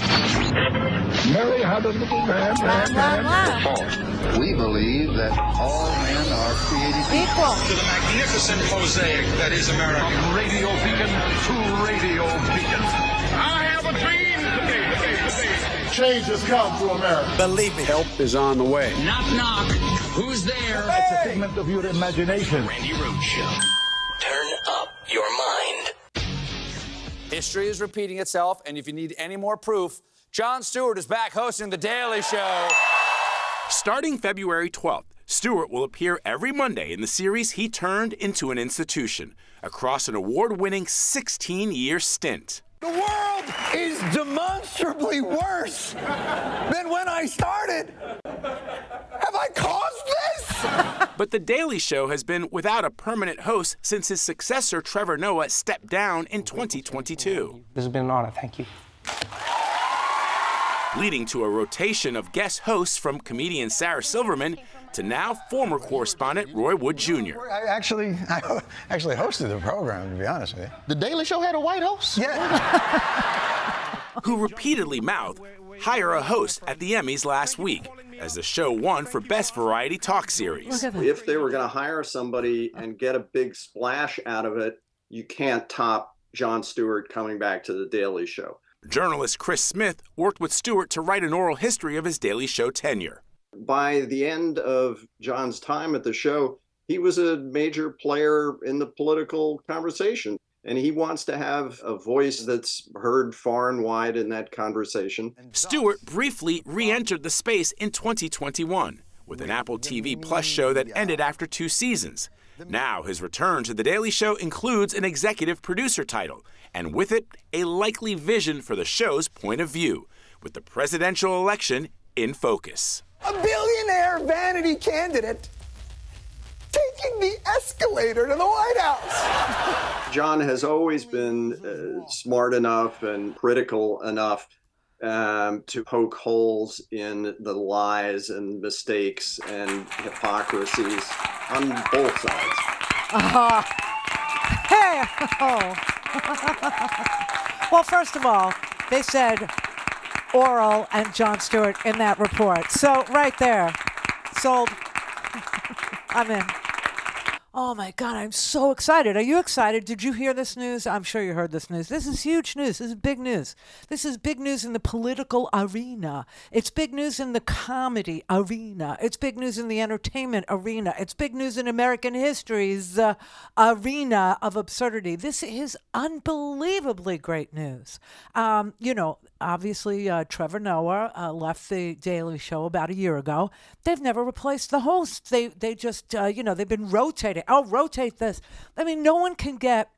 Mary had a little lamb, lamb, lamb. False. We believe that all men are created Equal. to the magnificent mosaic that is America. From radio beacon to radio beacon. I have a dream today. Change has come to America. Believe me. Help is on the way. Knock, knock. Who's there? It's a figment of your imagination. Randi Rhodes Show. Turn History is repeating itself, and if you need any more proof, Jon Stewart is back hosting The Daily Show. Starting February 12th, Stewart will appear every Monday in the series he turned into an institution across an award winning 16 year stint. The world is demonstrably worse than when I started. Have I caused this? But The Daily Show has been without a permanent host since his successor, Trevor Noah, stepped down in 2022, This has been an honor. Thank you. leading to a rotation of guest hosts from comedian Sarah Silverman to now former correspondent Roy Wood Jr. I actually, I actually hosted the program, to be honest with you. The Daily Show had a white host? Yeah. who repeatedly mouthed, hire a host at the Emmys last week, as the show won for Best Variety Talk Series. If they were going to hire somebody and get a big splash out of it, you can't top Jon Stewart coming back to The Daily Show. Journalist Chris Smith worked with Stewart to write an oral history of his Daily Show tenure. By the end of Jon's time at the show, he was a major player in the political conversation. And he wants to have a voice that's heard far and wide in that conversation. Stewart briefly re entered the space in 2021 with an Apple TV Plus show that ended after two seasons. Now, his return to The Daily Show includes an executive producer title, and with it, a likely vision for the show's point of view, with the presidential election in focus. A billionaire vanity candidate taking the escalator to the White House. Jon has always been uh, smart enough and critical enough um, to poke holes in the lies and mistakes and hypocrisies on both sides. Uh, hey! Oh. well, first of all, they said Oral and Jon Stewart in that report. So, right there, sold. I'm in. Oh my God, I'm so excited. Are you excited? Did you hear this news? I'm sure you heard this news. This is huge news. This is big news. This is big news in the political arena. It's big news in the comedy arena. It's big news in the entertainment arena. It's big news in American history's uh, arena of absurdity. This is unbelievably great news. Um, you know, obviously, uh, Trevor Noah uh, left the Daily Show about a year ago. They've never replaced the host. They they just uh, you know they've been rotating. Oh, rotate this. I mean, no one can get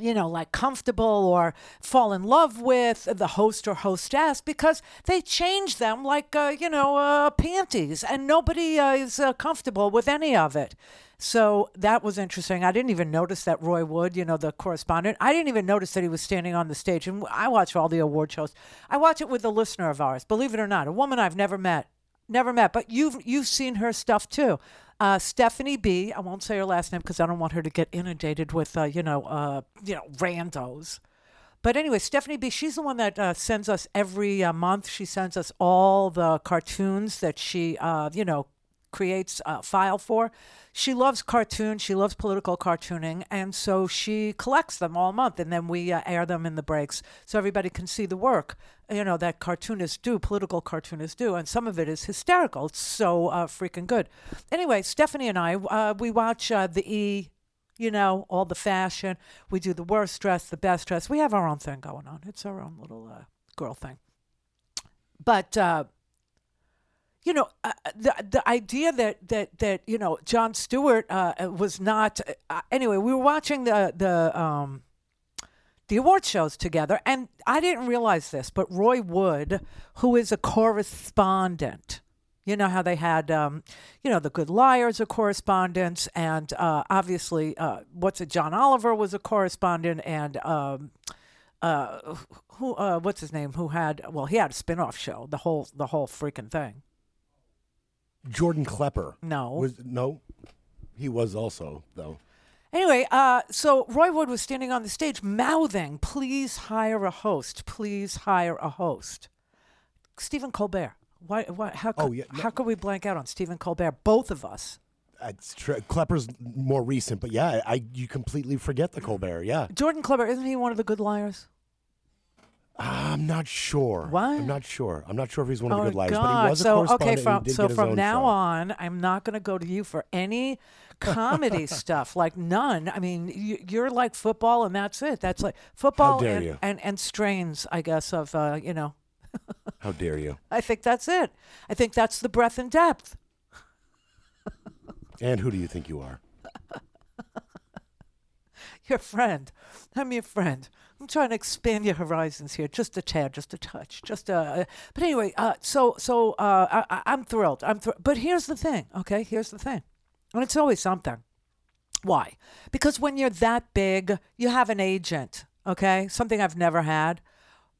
you know, like comfortable or fall in love with the host or hostess because they change them like, uh, you know, uh, panties, and nobody uh, is uh, comfortable with any of it. So that was interesting. I didn't even notice that Roy Wood, you know, the correspondent, I didn't even notice that he was standing on the stage. And I watch all the award shows. I watch it with a listener of ours, believe it or not, a woman I've never met, never met, but you've you've seen her stuff too. Uh, Stephanie B. I won't say her last name because I don't want her to get inundated with, uh, you know, uh, you know, randos. But anyway, Stephanie B. She's the one that uh, sends us every uh, month. She sends us all the cartoons that she, uh, you know, creates a file for. She loves cartoons. She loves political cartooning, and so she collects them all month, and then we uh, air them in the breaks so everybody can see the work. You know that cartoonists do, political cartoonists do, and some of it is hysterical. It's so uh, freaking good. Anyway, Stephanie and I, uh, we watch uh, the E. You know, all the fashion. We do the worst dress, the best dress. We have our own thing going on. It's our own little uh, girl thing. But uh, you know, uh, the the idea that that that you know Jon Stewart was not. Anyway, we were watching the the um, the award shows together, and I didn't realize this, but Roy Wood, who is a correspondent. You know how they had, um, you know, the Good Liars are correspondents, and uh, obviously, uh, what's it? John Oliver was a correspondent, and um, uh, who, uh, what's his name? Who had? Well, he had a spin-off show. The whole, the whole freaking thing. Jordan Klepper. No. Was no. He was also though. Anyway, uh, so Roy Wood was standing on the stage mouthing, "Please hire a host. Please hire a host." Stephen Colbert. Why? why how? Oh, could, yeah, no- How could we blank out on Stephen Colbert? Both of us. It's tr- Klepper's more recent, but yeah, I you completely forget the Colbert. Yeah, Jordan Klepper isn't he one of the good liars? I'm not sure. What? I'm not sure. I'm not sure if he's one of oh the good liars, God. but he was a so correspondent. okay, from so from now show. on, I'm not going to go to you for any comedy stuff. Like none. I mean, you, you're like football, and that's it. That's like football and, and and strains, I guess, of uh, you know. How dare you? I think that's it. I think that's the breadth and depth. And who do you think you are? Your friend. I'm your friend. I'm trying to expand your horizons here, just a tad, just a touch, just a. But anyway, uh, so so uh, I, I- I'm thrilled. I'm thr- But here's the thing. Okay, here's the thing, and it's always something. Why? Because when you're that big, you have an agent. Okay, something I've never had.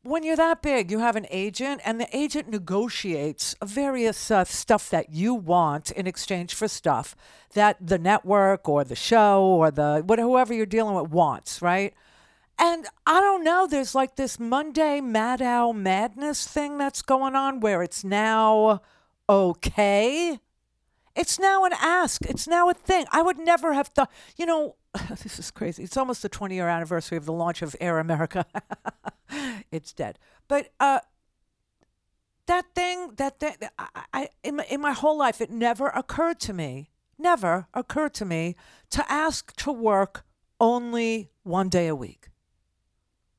When you're that big, you have an agent, and the agent negotiates various uh, stuff that you want in exchange for stuff that the network or the show or the whoever you're dealing with wants, right? And I don't know, there's like this Monday Mad Owl madness thing that's going on where it's now okay. It's now an ask. It's now a thing. I would never have thought, you know, this is crazy. It's almost the 20 year anniversary of the launch of Air America. it's dead. But uh, that thing, that thing, I, I, in, my, in my whole life, it never occurred to me, never occurred to me to ask to work only one day a week.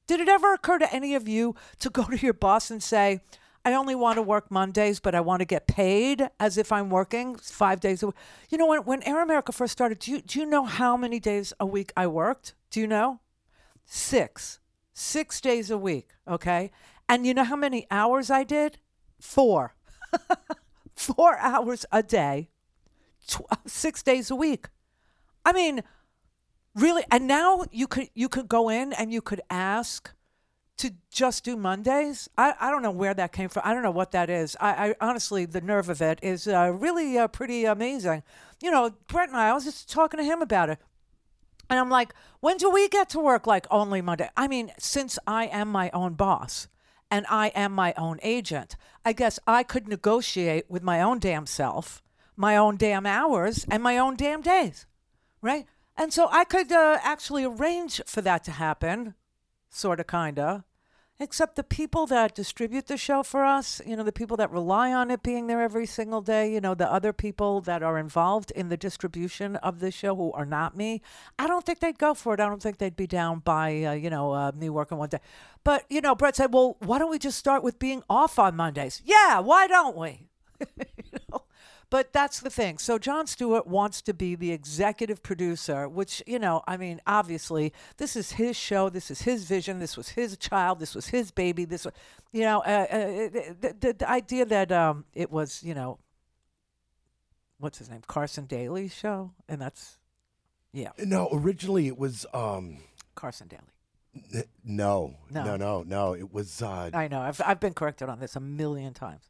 Did it ever occur to any of you to go to your boss and say, I only want to work Mondays, but I want to get paid as if I'm working five days a week? You know, when, when Air America first started, do you, do you know how many days a week I worked? Do you know? Six. Six days a week, okay? And you know how many hours I did? Four. Four hours a day, tw- uh, six days a week. I mean, really and now you could you could go in and you could ask to just do mondays? I, I don't know where that came from. I don't know what that is. I, I honestly the nerve of it is uh, really uh, pretty amazing. You know brett and i i was just talking to him about it. And i'm like when do we get to work like only monday? I mean since i am my own boss and i am my own agent i guess i could negotiate with my own damn self my own damn hours and my own damn days right? And so I could uh, actually arrange for that to happen, sort of, kind of. Except the people that distribute the show for us, you know, the people that rely on it being there every single day, you know, the other people that are involved in the distribution of the show who are not me, I don't think they'd go for it. I don't think they'd be down by, uh, you know, uh, me working one day. But, you know, Brett said, well, why don't we just start with being off on Mondays? Yeah, why don't we? you know? But that's the thing. So Jon Stewart wants to be the executive producer, which, you know, I mean, obviously, this is his show. This is his vision. This was his child. This was his baby. This was, you know, uh, uh, the, the, the idea that um, it was, you know, what's his name? Carson Daly's show. And that's, yeah, No, originally it was um Carson Daly. n- no, No. no, no, no. It was uh I know. I've, I've been corrected on this a million times.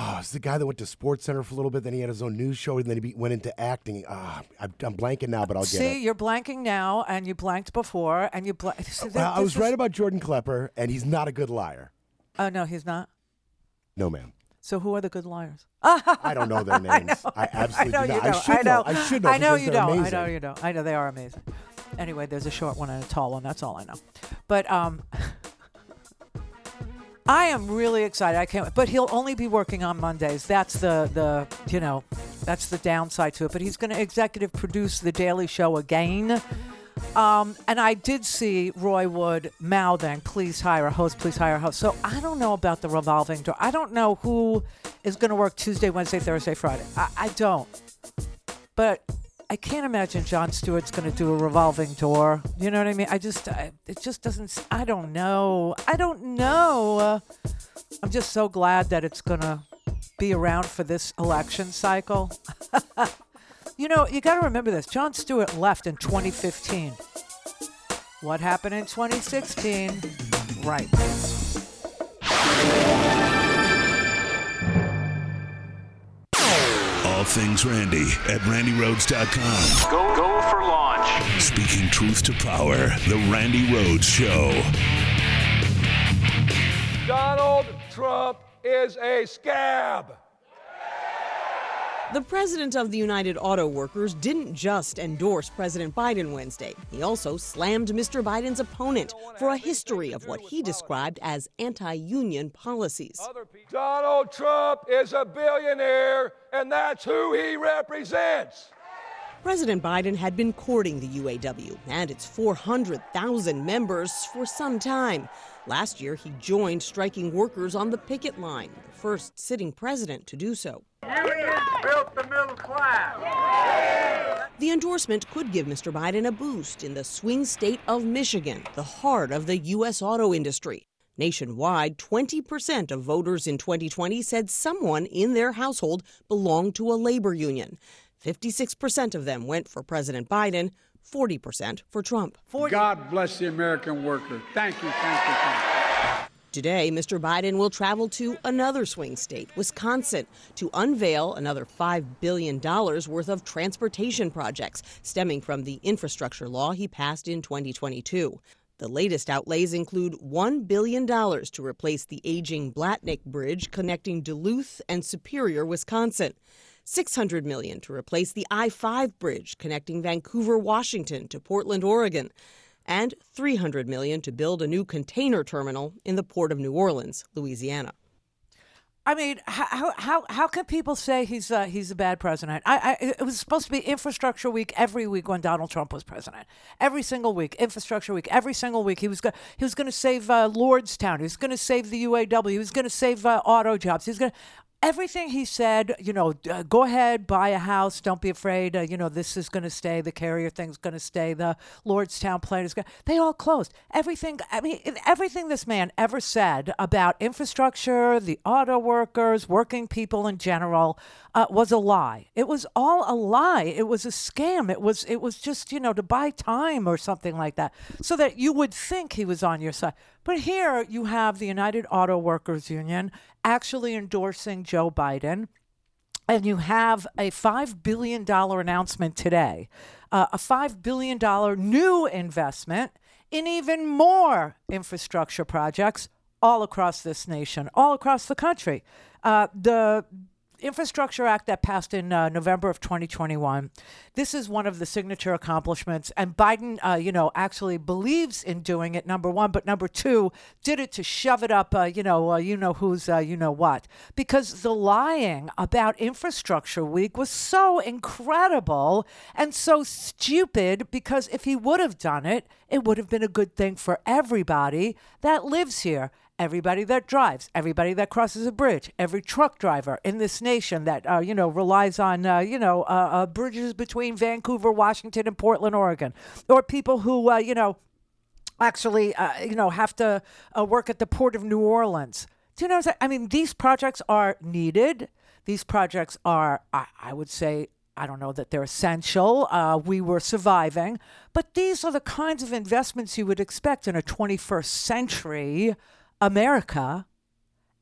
Oh, it's the guy that went to Sports Center for a little bit. Then he had his own news show, and then he be, went into acting. Ah, I'm, I'm blanking now, but I'll get See, you're blanking now, and you blanked before, and you blank. Well, I was right about Jordan Klepper, and he's not a good liar. Oh, no, he's not. No, ma'am. So who are the good liars? I don't know their names. I, absolutely I know do not. I don't. should I know. I should know. I know you don't. Amazing. I know you don't. I know they are amazing. Anyway, there's a short one and a tall one. That's all I know. But um, I am really excited. I can't. But he'll only be working on Mondays. That's the the you know, that's the downside to it. But he's going to executive produce the Daily Show again. Um, and I did see Roy Wood mouthing, please hire a host, please hire a host. So I don't know about the revolving door. I don't know who is going to work Tuesday, Wednesday, Thursday, Friday. I, I don't. But I can't imagine Jon Stewart's going to do a revolving door. You know what I mean? I just, I, it just doesn't, I don't know. I don't know. Uh, I'm just so glad that it's going to be around for this election cycle. You know, you got to remember this. Jon Stewart left in 2015. What happened in 2016? Right. All things Randi at randirhodes.com. Go, go for lawn watch. Speaking truth to power, The Randi Rhodes Show. Donald Trump is a scab. The president of the United Auto Workers didn't just endorse President Biden Wednesday. He also slammed Mr. Biden's opponent for a history of what he described as anti union policies. Donald Trump is a billionaire, and that's who he represents. President Biden had been courting the UAW and its 400,000 members for some time. Last year, he joined striking workers on the picket line, the first sitting president to do so. Unions built the middle class. The endorsement could give Mr. Biden a boost in the swing state of Michigan, the heart of the U.S. auto industry. Nationwide, 20% of voters in 2020 said someone in their household belonged to a labor union. 56% of them went for President Biden, 40% for Trump. God bless the American worker. Thank you, thank you, thank you. Today, Mr. Biden will travel to another swing state, Wisconsin, to unveil another $5 billion worth of transportation projects stemming from the infrastructure law he passed in 2022. The latest outlays include $1 billion to replace the aging Blatnik Bridge connecting Duluth and Superior, Wisconsin. 600 million to replace the I-5 bridge connecting Vancouver, Washington to Portland, Oregon, and 300 million to build a new container terminal in the port of New Orleans, Louisiana. I mean, how how how can people say he's uh, he's a bad president? I, I it was supposed to be infrastructure week every week when Donald Trump was president. Every single week, infrastructure week. Every single week, he was go- he was going to save uh, Lordstown. He was going to save the UAW. He was going to save uh, auto jobs. He was going to everything he said, you know, uh, go ahead, buy a house. Don't be afraid. Uh, you know, this is going to stay. The carrier thing's going to stay. The Lordstown plant is going. They all closed. Everything. I mean, everything this man ever said about infrastructure, the auto workers, working people in general, uh, was a lie. It was all a lie. It was a scam. It was. It was just you know to buy time or something like that, so that you would think he was on your side. But here you have the United Auto Workers Union actually endorsing Joe Biden. And you have a $5 billion announcement today, uh, a $5 billion new investment in even more infrastructure projects all across this nation, all across the country. Uh, the Infrastructure Act that passed in uh, November of 2021. This is one of the signature accomplishments, and Biden, uh, you know, actually believes in doing it. Number one, but number two, did it to shove it up, uh, you know, uh, you know who's, uh, you know what, because the lying about Infrastructure Week was so incredible and so stupid. Because if he would have done it, it would have been a good thing for everybody that lives here everybody that drives, everybody that crosses a bridge, every truck driver in this nation that uh, you know relies on uh, you know uh, uh bridges between Vancouver, Washington, and Portland, Oregon, or people who uh, you know actually uh, you know have to work at the port of New Orleans. Do you know? What I'm saying? I mean, these projects are needed. These projects are, I, I would say, I don't know that they're essential. Uh, we were surviving. But these are the kinds of investments you would expect in a 21st century America.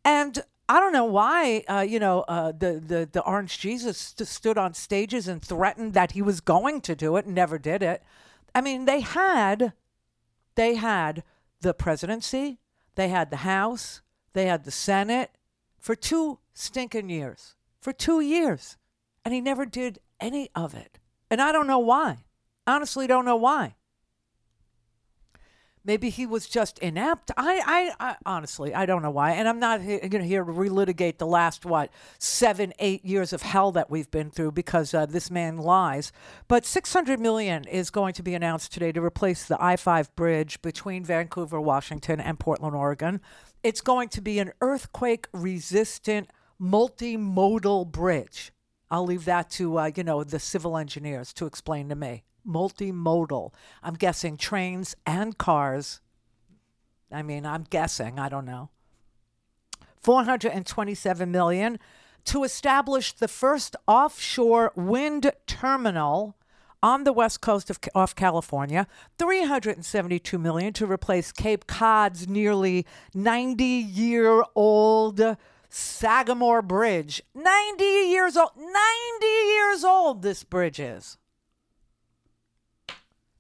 And I don't know why, uh, you know, uh, the, the, the Orange Jesus st- stood on stages and threatened that he was going to do it and never did it. I mean, they had, they had the presidency, they had the House, they had the Senate for two stinking years. For two years. And he never did any of it. And I don't know why. Honestly, don't know why. Maybe he was just inept. I, I, I honestly, I don't know why. And I'm not going to here to relitigate the last what seven, eight years of hell that we've been through because uh, this man lies. But 600 million is going to be announced today to replace the I-5 bridge between Vancouver, Washington, and Portland, Oregon. It's going to be an earthquake-resistant, multimodal bridge. I'll leave that to uh, you know the civil engineers to explain to me multimodal. I'm guessing trains and cars. I mean, I'm guessing, I don't know. 427 million to establish the first offshore wind terminal on the west coast of off California, 372 million to replace Cape Cod's nearly 90-year-old Sagamore Bridge. 90 years old. 90 years old this bridge is.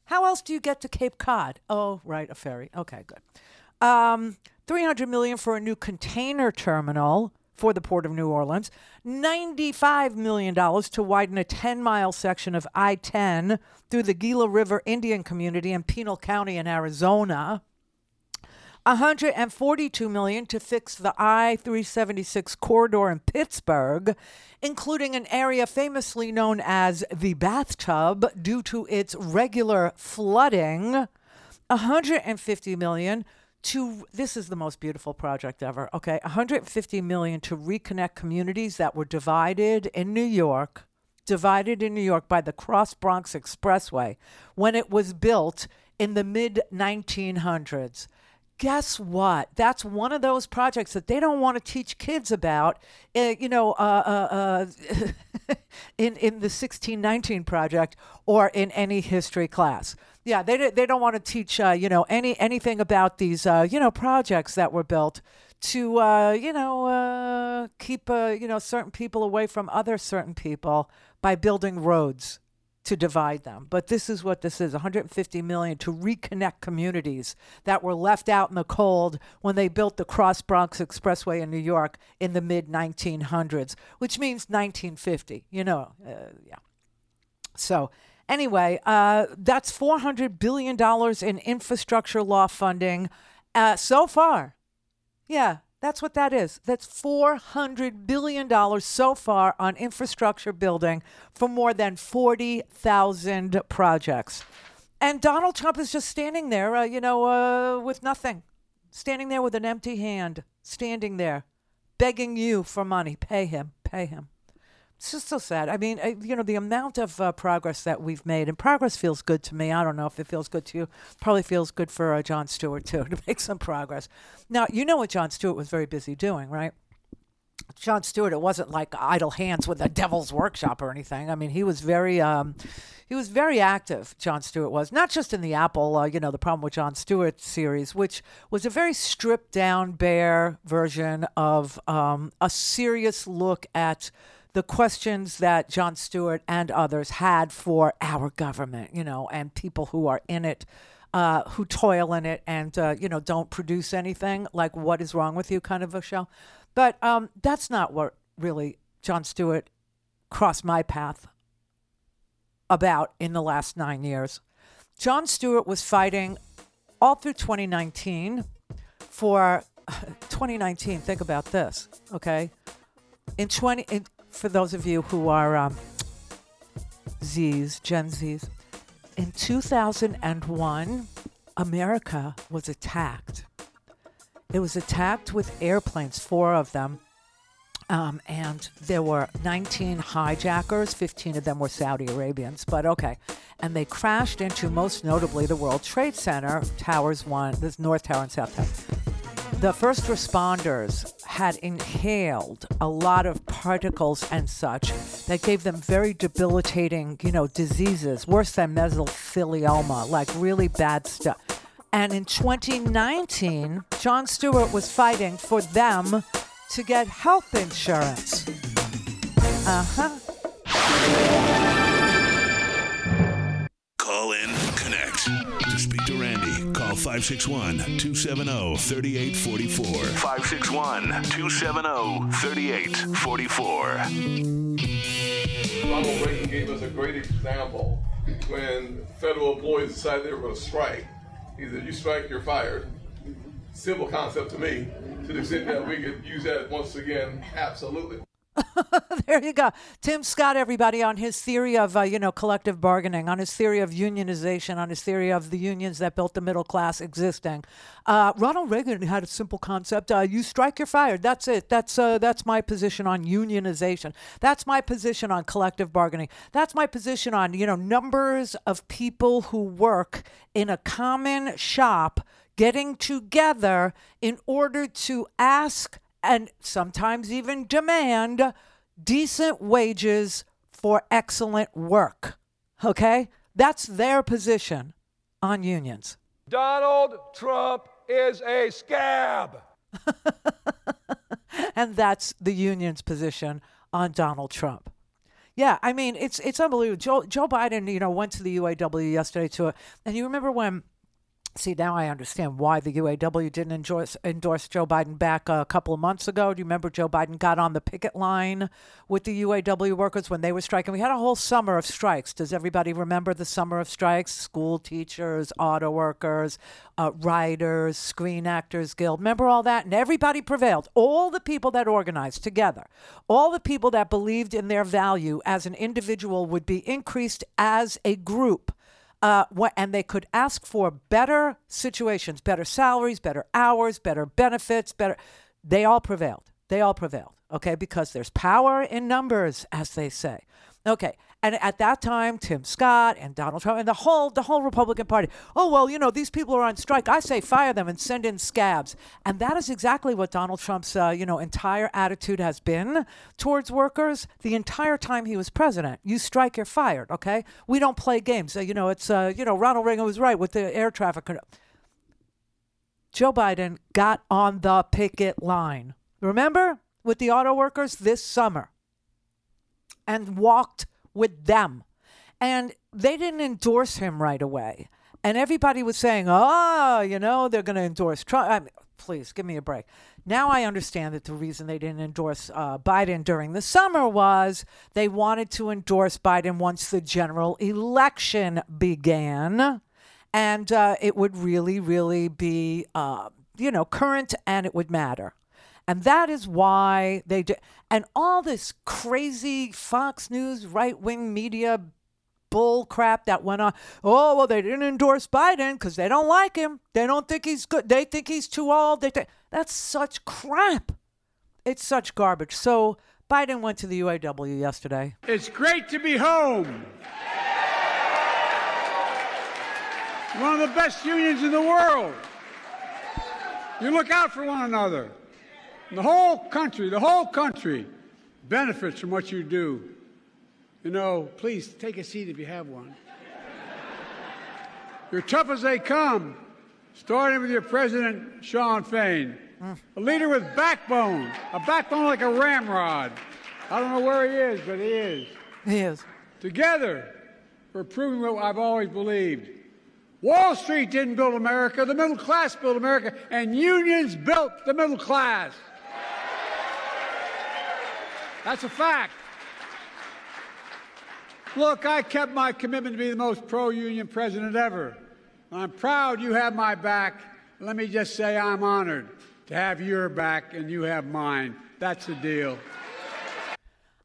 How else do you get to Cape Cod? Oh, right, a ferry. Okay, good. Um, 300 million for a new container terminal for the Port of New Orleans. $95 million to widen a 10 mile section of I 10 through the Gila River Indian community in Pinal County in Arizona. 142 million to fix the I-376 corridor in Pittsburgh, including an area famously known as the bathtub due to its regular flooding. 150 million to this is the most beautiful project ever. Okay, 150 million to reconnect communities that were divided in New York, divided in New York by the Cross Bronx Expressway when it was built in the mid 1900s. Guess what? That's one of those projects that they don't want to teach kids about. Uh, you know, uh, uh, uh in in the 1619 project or in any history class. Yeah, they they don't want to teach uh, you know any anything about these uh, you know projects that were built to you know keep you know certain people away from other certain people by building roads to divide them. But this is what this is 150 million to reconnect communities that were left out in the cold when they built the Cross Bronx Expressway in New York in the mid 1900s, which means 1950, you know. Uh, yeah. So, anyway, uh, that's $400 billion in infrastructure law funding uh, so far. Yeah, that's what that is. That's $400 billion so far on infrastructure building for more than 40,000 projects. And Donald Trump is just standing there, uh, you know, uh, with nothing, standing there with an empty hand, standing there, begging you for money. Pay him, pay him. It's just so sad. I mean, uh, you know, the amount of uh, progress that we've made, and progress feels good to me. I don't know if it feels good to you. Probably feels good for uh, Jon Stewart, too, to make some progress. Now, you know what Jon Stewart was very busy doing, right? Jon Stewart, it wasn't like idle hands with the Devil's Workshop or anything. I mean, he was very, um, he was very active. Jon Stewart was not just in the Apple, uh, you know, the problem with Jon Stewart series, which was a very stripped down, bare version of um, a serious look at the questions that Jon Stewart and others had for our government, you know, and people who are in it, uh, who toil in it and, uh, you know, don't produce anything, like what is wrong with you kind of a show. But um, that's not what really Jon Stewart crossed my path about in the last nine years. Jon Stewart was fighting all through 2019 for 2019. Think about this, okay? In 20, in, for those of you who are um, Z's, Gen Z's, in 2001, America was attacked. It was attacked with airplanes, four of them. Um, and there were 19 hijackers, 15 of them were Saudi Arabians, but okay. And they crashed into, most notably, the World Trade Center, Towers 1, this North Tower and South Tower the first responders had inhaled a lot of particles and such that gave them very debilitating, you know, diseases, worse than mesothelioma, like really bad stuff. And in 2019, Jon Stewart was fighting for them to get health insurance. Uh huh. Call in, connect. To speak to Randi, call 561 270 3844. 561 270 3844. Ronald Reagan gave us a great example when federal employees decided they were going to strike. He said, You strike, you're fired. Simple concept to me. To the extent that we could use that once again, absolutely. there you go. Tim Scott, everybody, on his theory of, uh, you know, collective bargaining, on his theory of unionization, on his theory of the unions that built the middle class existing. Uh, Ronald Reagan had a simple concept: uh, you strike, you're fired. That's it. That's uh, that's my position on unionization. That's my position on collective bargaining. That's my position on, you know, numbers of people who work in a common shop getting together in order to ask and sometimes even demand decent wages for excellent work. Okay? That's their position on unions. Donald Trump is a scab. and that's the union's position on Donald Trump. Yeah, I mean it's it's unbelievable. Joe Joe Biden, you know, went to the UAW yesterday to it, and you remember when. See, now I understand why the UAW didn't endorse, endorse Joe Biden back a couple of months ago. Do you remember Joe Biden got on the picket line with the UAW workers when they were striking? We had a whole summer of strikes. Does everybody remember the summer of strikes? School teachers, auto workers, uh, writers, Screen Actors Guild. Remember all that? And everybody prevailed. All the people that organized together, all the people that believed in their value as an individual would be increased as a group uh, what, and they could ask for better situations, better salaries, better hours, better benefits, better. They all prevailed. They all prevailed. Okay, because there's power in numbers, as they say. Okay, and at that time, Tim Scott and Donald Trump and the whole the whole Republican Party. Oh well, you know these people are on strike. I say fire them and send in scabs. And that is exactly what Donald Trump's uh, you know entire attitude has been towards workers the entire time he was president. You strike, you're fired. Okay, we don't play games. Uh, you know it's uh, you know Ronald Reagan was right with the air traffic. Joe Biden got on the picket line. Remember with the auto workers this summer and walked with them. And they didn't endorse him right away. And everybody was saying, oh, you know, they're going to endorse Trump. I mean, please give me a break. Now I understand that the reason they didn't endorse uh, Biden during the summer was they wanted to endorse Biden once the general election began. And uh, it would really, really be, uh, you know, current and it would matter. And that is why they do. And all this crazy Fox News right wing media bull crap that went on. Oh, well, they didn't endorse Biden because they don't like him. They don't think he's good. They think he's too old. They th- That's such crap. It's such garbage. So Biden went to the UAW yesterday. It's great to be home. One of the best unions in the world. You look out for one another. The whole country, the whole country benefits from what you do. You know, please take a seat if you have one. You're tough as they come, starting with your president, Shawn Fain. A leader with backbone, a backbone like a ramrod. I don't know where he is, but he is. He is. Together, we're proving what I've always believed. Wall Street didn't build America, the middle class built America, and unions built the middle class. That's a fact. Look, I kept my commitment to be the most pro union president ever. I'm proud you have my back. Let me just say I'm honored to have your back and you have mine. That's the deal.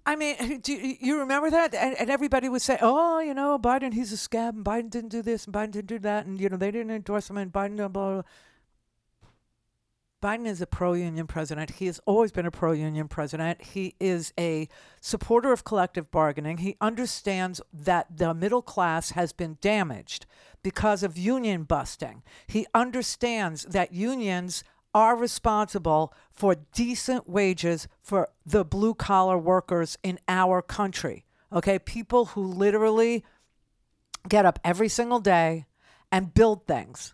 I mean, do you, you remember that? And, and everybody would say, "Oh, you know, Biden, he's a scab, and Biden didn't do this, and Biden didn't do that, and you know, they didn't endorse him, and Biden blah blah." blah. Biden is a pro union president. He has always been a pro union president. He is a supporter of collective bargaining. He understands that the middle class has been damaged because of union busting. He understands that unions are responsible for decent wages for the blue collar workers in our country. Okay, people who literally get up every single day and build things.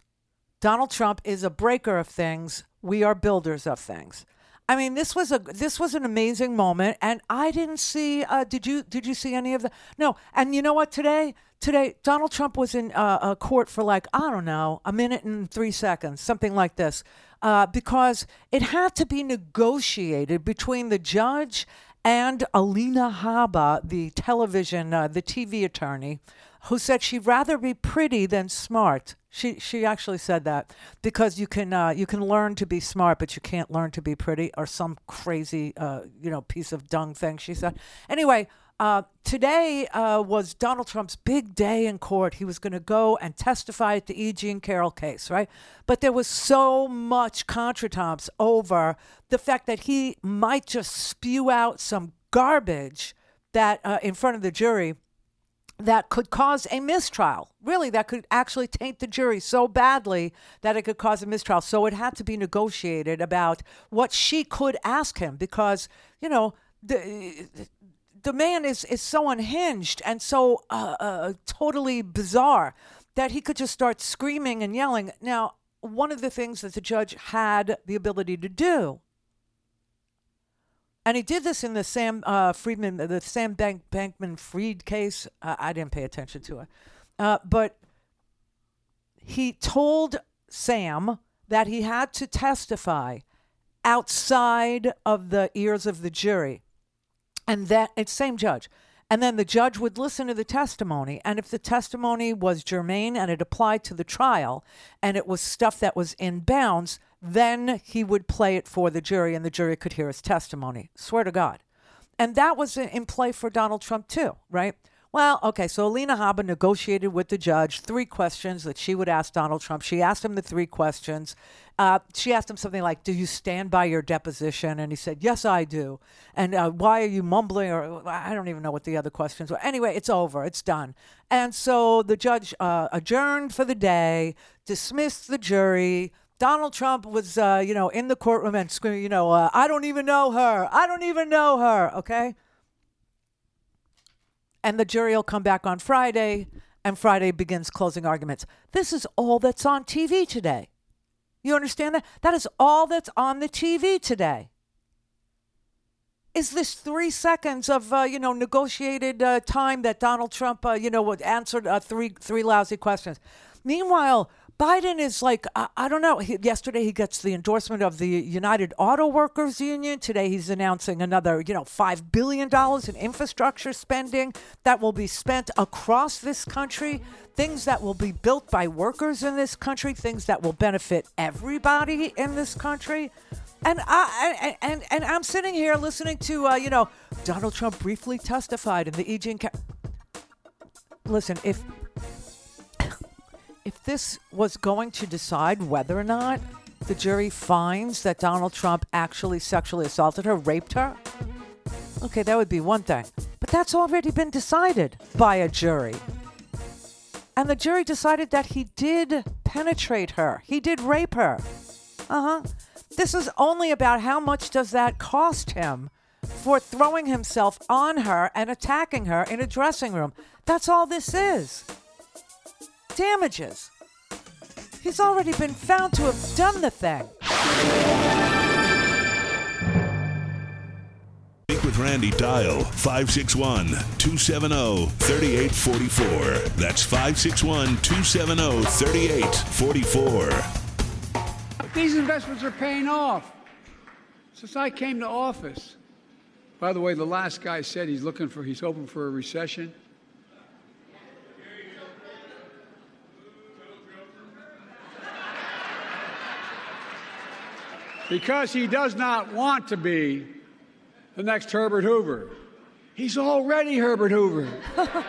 Donald Trump is a breaker of things. We are builders of things. I mean, this was a this was an amazing moment, and I didn't see. Uh, did you did you see any of the? No. And you know what? Today today Donald Trump was in uh, a court for like I don't know a minute and three seconds, something like this, uh, because it had to be negotiated between the judge and Alina Habba, the television, uh, the TV attorney, who said she'd rather be pretty than smart. She she actually said that because you can uh, you can learn to be smart, but you can't learn to be pretty, or some crazy uh, you know piece of dung thing. She said. Anyway, uh, today uh, was Donald Trump's big day in court. He was going to go and testify at the E. Jean Carroll case, right? But there was so much contretemps over the fact that he might just spew out some garbage that uh, in front of the jury that could cause a mistrial. Really, that could actually taint the jury so badly that it could cause a mistrial. So it had to be negotiated about what she could ask him because, you know, the the man is is so unhinged and so uh, uh, totally bizarre that he could just start screaming and yelling. Now, one of the things that the judge had the ability to do And he did this in the Sam uh, Friedman, the Sam Bank, Bankman Fried case. Uh, I didn't pay attention to it. Uh, but he told Sam that he had to testify outside of the ears of the jury. And that it's same judge. And then the judge would listen to the testimony. And if the testimony was germane and it applied to the trial and it was stuff that was in bounds, then he would play it for the jury and the jury could hear his testimony. Swear to God. And that was in play for Donald Trump, too, right? Well, okay, so Alina Habba negotiated with the judge three questions that she would ask Donald Trump. She asked him the three questions. Uh, she asked him something like, Do you stand by your deposition? And he said, Yes, I do. And uh, why are you mumbling? Or I don't even know what the other questions were. Anyway, it's over, it's done. And so the judge uh, adjourned for the day, dismissed the jury. Donald Trump was, uh, you know, in the courtroom and screaming, you know, uh, I don't even know her. I don't even know her. Okay and the jury will come back on Friday, and Friday begins closing arguments. This is all that's on TV today. You understand that? That is all that's on the TV today. Is this three seconds of uh, you know negotiated uh, time that Donald Trump uh, you know answered uh, three three lousy questions? Meanwhile, Biden is like, I, I don't know. He, yesterday he gets the endorsement of the United Auto Workers Union. Today he's announcing another, you know, $5 billion in infrastructure spending that will be spent across this country, things that will be built by workers in this country, things that will benefit everybody in this country. And I and and, I'm sitting here listening to uh, you know Donald Trump briefly testified in the E. Jean. Ca- Listen, if if this was going to decide whether or not the jury finds that Donald Trump actually sexually assaulted her, raped her, okay, that would be one thing. But that's already been decided by a jury. And the jury decided that he did penetrate her, he did rape her. Uh huh. This is only about how much does that cost him for throwing himself on her and attacking her in a dressing room. That's all this is damages. He's already been found to have done the thing. Speak with Randi Dial 561 270 3844. That's 561 270 3844. These investments are paying off. Since I came to office, by the way, the last guy said he's looking for, he's hoping for a recession. Because he does not want to be the next Herbert Hoover. He's already Herbert Hoover.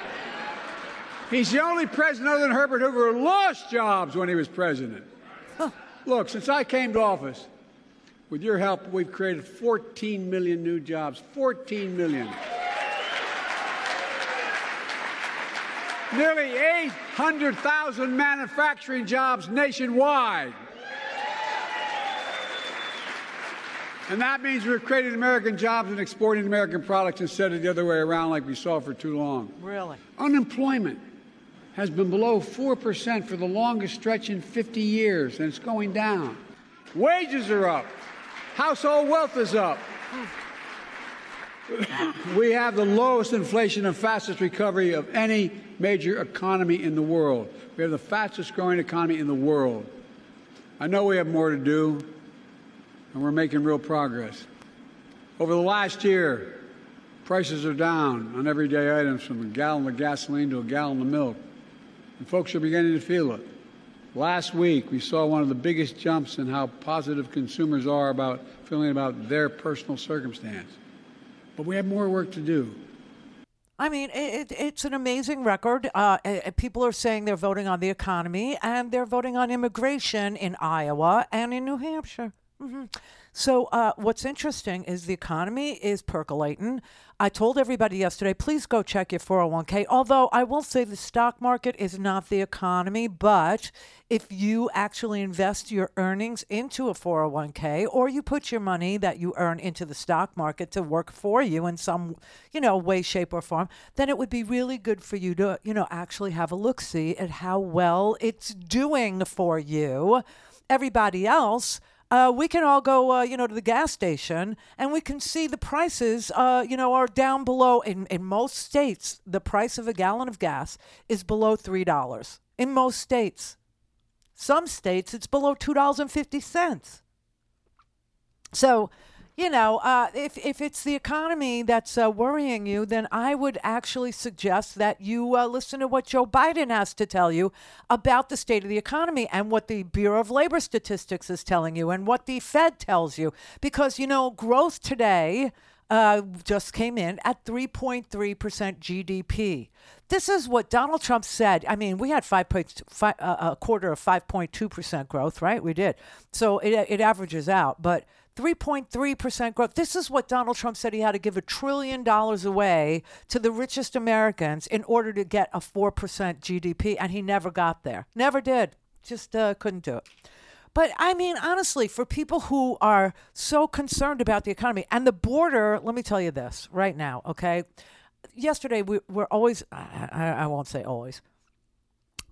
He's the only president other than Herbert Hoover who lost jobs when he was president. Look, since I came to office, with your help, we've created 14 million new jobs. 14 million. Nearly 800,000 manufacturing jobs nationwide. And that means we're creating American jobs and exporting American products instead of the other way around like we saw for too long. Really? Unemployment has been below 4% for the longest stretch in 50 years, and it's going down. Wages are up. Household wealth is up. we have the lowest inflation and fastest recovery of any major economy in the world. We have the fastest growing economy in the world. I know we have more to do and we're making real progress. Over the last year, prices are down on everyday items from a gallon of gasoline to a gallon of milk, and folks are beginning to feel it. Last week, we saw one of the biggest jumps in how positive consumers are about feeling about their personal circumstance. But we have more work to do. I mean, it, it's an amazing record. Uh, people are saying they're voting on the economy and they're voting on immigration in Iowa and in New Hampshire. Mm-hmm. So, uh, what's interesting is the economy is percolating. I told everybody yesterday, please go check your 401k. Although I will say the stock market is not the economy, but if you actually invest your earnings into a 401k or you put your money that you earn into the stock market to work for you in some, you know, way, shape, or form, then it would be really good for you to, you know, actually have a look see at how well it's doing for you. Everybody else uh, we can all go, uh, you know, to the gas station and we can see the prices, uh, you know, are down below. In, in most states, the price of a gallon of gas is below $3. In most states. Some states, it's below $2.50. So, you know, uh, if, if it's the economy that's uh, worrying you, then I would actually suggest that you uh, listen to what Joe Biden has to tell you about the state of the economy and what the Bureau of Labor Statistics is telling you and what the Fed tells you. Because, you know, growth today uh, just came in at 3.3% GDP. This is what Donald Trump said. I mean, we had 5.5, uh, a quarter of 5.2% growth, right? We did. So it, it averages out. But 3.3% growth. This is what Donald Trump said he had to give a trillion dollars away to the richest Americans in order to get a 4% GDP. And he never got there. Never did. Just uh, couldn't do it. But I mean, honestly, for people who are so concerned about the economy and the border, let me tell you this right now, okay? Yesterday, we were always, I, I won't say always,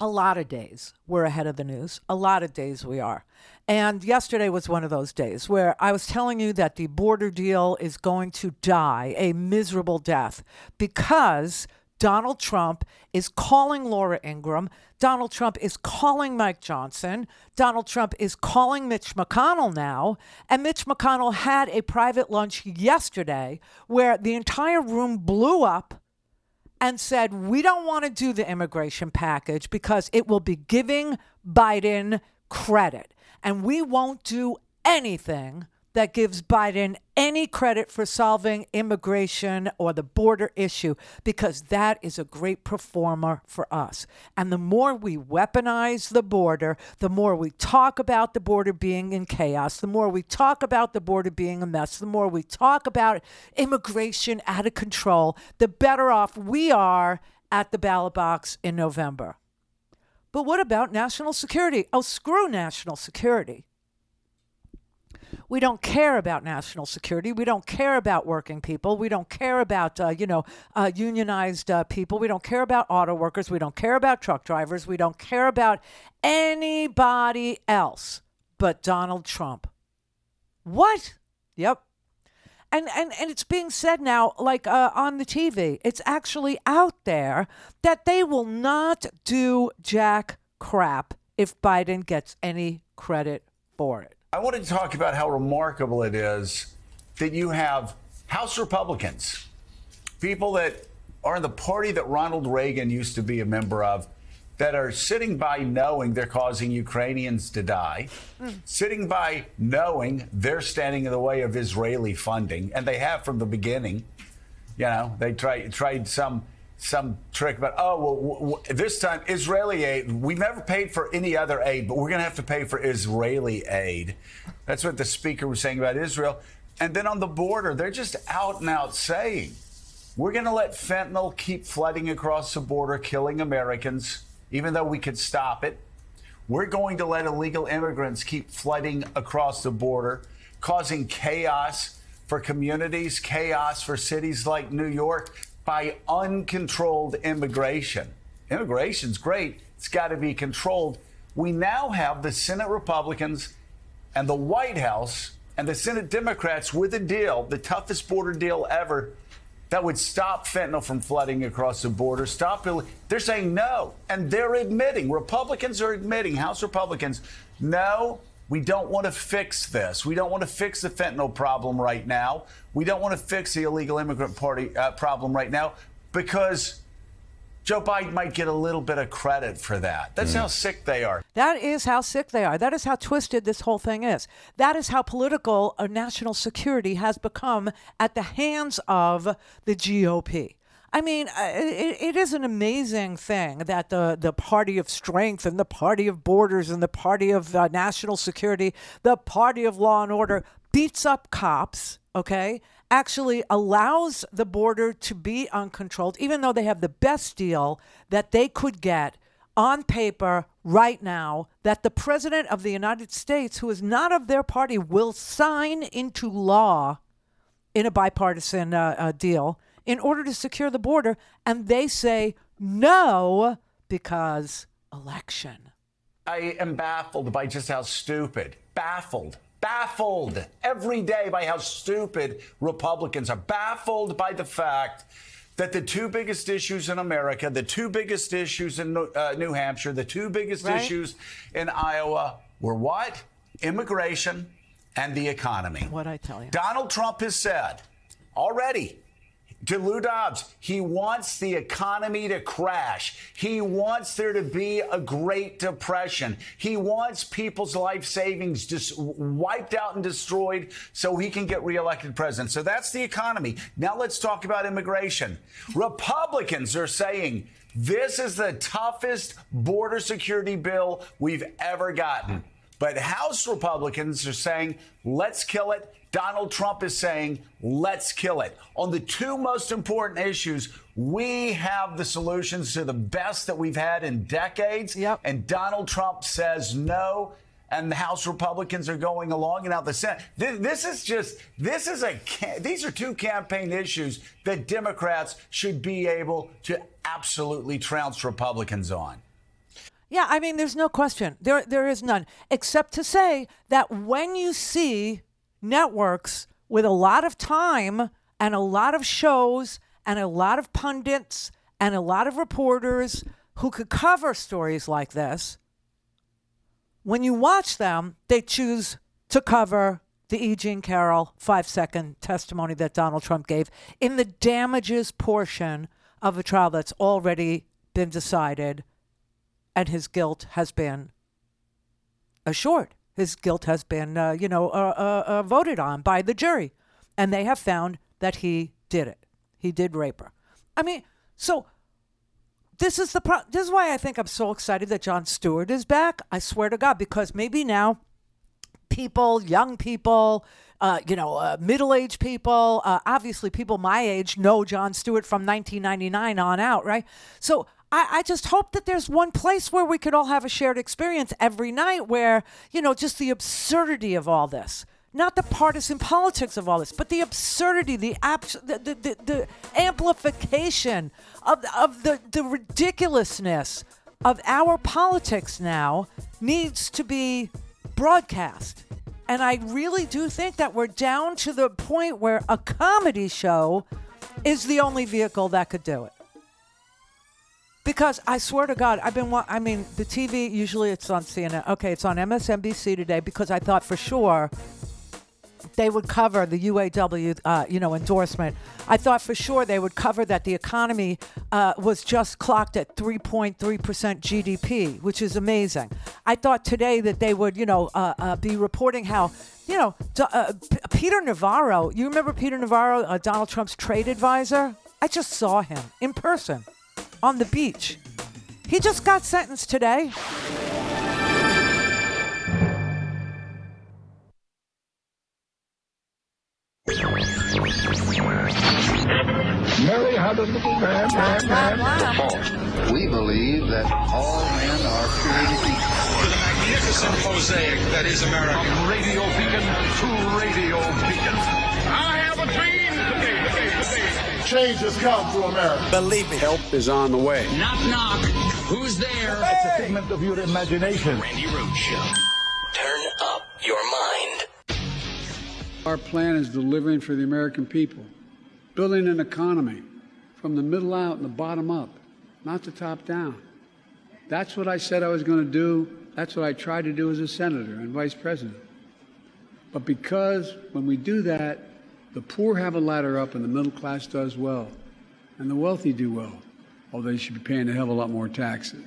a lot of days we're ahead of the news. A lot of days we are. And yesterday was one of those days where I was telling you that the border deal is going to die a miserable death because Donald Trump is calling Laura Ingraham. Donald Trump is calling Mike Johnson. Donald Trump is calling Mitch McConnell now. And Mitch McConnell had a private lunch yesterday where the entire room blew up and said, We don't want to do the immigration package because it will be giving Biden credit. And we won't do anything that gives Biden any credit for solving immigration or the border issue because that is a great performer for us. And the more we weaponize the border, the more we talk about the border being in chaos, the more we talk about the border being a mess, the more we talk about immigration out of control, the better off we are at the ballot box in November. But what about national security? Oh, screw national security. We don't care about national security. We don't care about working people. We don't care about, uh, you know, uh, unionized uh, people. We don't care about auto workers. We don't care about truck drivers. We don't care about anybody else but Donald Trump. What? Yep. And, and, and it's being said now, like uh, on the TV, it's actually out there that they will not do jack crap if Biden gets any credit for it. I wanted to talk about how remarkable it is that you have House Republicans, people that are in the party that Ronald Reagan used to be a member of, that are sitting by knowing they're causing Ukrainians to die, mm. sitting by knowing they're standing in the way of Israeli funding, and they have from the beginning. You know, they tried tried some some trick about, oh, well, w- w- this time Israeli aid, we've never paid for any other aid, but we're going to have to pay for Israeli aid. That's what the speaker was saying about Israel. And then on the border, they're just out and out saying, we're going to let fentanyl keep flooding across the border, killing Americans, even though we could stop it. We're going to let illegal immigrants keep flooding across the border, causing chaos for communities, chaos for cities like New York by uncontrolled immigration. Immigration's great, it's got to be controlled. We now have the Senate Republicans and the White House and the Senate Democrats with a deal, the toughest border deal ever, that would stop fentanyl from flooding across the border. Stop. They're saying no. And they're admitting, Republicans are admitting, House Republicans, no, we don't want to fix this. We don't want to fix the fentanyl problem right now. We don't want to fix the illegal immigrant party uh, problem right now because Joe Biden might get a little bit of credit for that. That's mm. how sick they are. That is how sick they are. That is how twisted this whole thing is. That is how political uh, national security has become at the hands of the GOP. I mean, uh, it, it is an amazing thing that the, the party of strength and the party of borders and the party of uh, national security, the party of law and order beats up cops, okay? Actually allows the border to be uncontrolled, even though they have the best deal that they could get on paper right now that the president of the United States, who is not of their party, will sign into law in a bipartisan uh, uh, deal in order to secure the border, and they say no because election. I am baffled by just how stupid, baffled baffled every day by how stupid Republicans are, baffled by the fact that the two biggest issues in America, the two biggest issues in uh, New Hampshire, the two biggest Right. issues in Iowa were what? Immigration and the economy. What I tell you. Donald Trump has said already to Lou Dobbs, he wants the economy to crash. He wants there to be a Great Depression. He wants people's life savings just wiped out and destroyed so he can get reelected president. So that's the economy. Now let's talk about immigration. Republicans are saying this is the toughest border security bill we've ever gotten. But House Republicans are saying, let's kill it. Donald Trump is saying, let's kill it. On the two most important issues, we have the solutions to the best that we've had in decades. Yep. And Donald Trump says no. And the House Republicans are going along, and now the Senate. This, this is just this is a these are two campaign issues that Democrats should be able to absolutely trounce Republicans on. Yeah, I mean, there's no question. There, there is none, except to say that when you see networks with a lot of time and a lot of shows and a lot of pundits and a lot of reporters who could cover stories like this, when you watch them, they choose to cover the E. Jean Carroll five second testimony that Donald Trump gave in the damages portion of a trial that's already been decided and his guilt has been assured. His guilt has been, uh, you know, uh, uh, uh, voted on by the jury, and they have found that he did it. He did rape her. I mean, so this is the pro- this is why I think I'm so excited that Jon Stewart is back. I swear to God, because maybe now people, young people, uh, you know, uh, middle-aged people, uh, obviously people my age know Jon Stewart from 1999 on out, right? So I, I just hope that there's one place where we could all have a shared experience every night, where you know, just the absurdity of all this. Not the partisan politics of all this, but the absurdity, the abs- the, the, the, the amplification of, of the, the ridiculousness of our politics now needs to be broadcast. And I really do think that we're down to the point where a comedy show is the only vehicle that could do it. Because I swear to God, I've been, wa- I mean, the TV, usually it's on CNN. Okay, it's on MSNBC today because I thought for sure they would cover the UAW, uh, you know, endorsement. I thought for sure they would cover that the economy uh, was just clocked at 3.3% GDP, which is amazing. I thought today that they would, you know, uh, uh, be reporting how, you know, uh, Peter Navarro. You remember Peter Navarro, uh, Donald Trump's trade advisor? I just saw him in person on the beach. He just got sentenced today. Mary had a little man, man, man. We believe that all men are created equal. To the magnificent mosaic that is America. From radio beacon to radio beacon. I have a dream. Change has come to America. Believe me. Help is on the way. Knock, knock. Who's there? It's a figment of your imagination. Randi Rhodes Show. Turn up your mind. Our plan is delivering for the American people, building an economy from the middle out and the bottom up, not the top down. That's what I said I was going to do. That's what I tried to do as a senator and vice president. But because when we do that, the poor have a ladder up and the middle class does well, and the wealthy do well, although they should be paying a hell of a lot more taxes.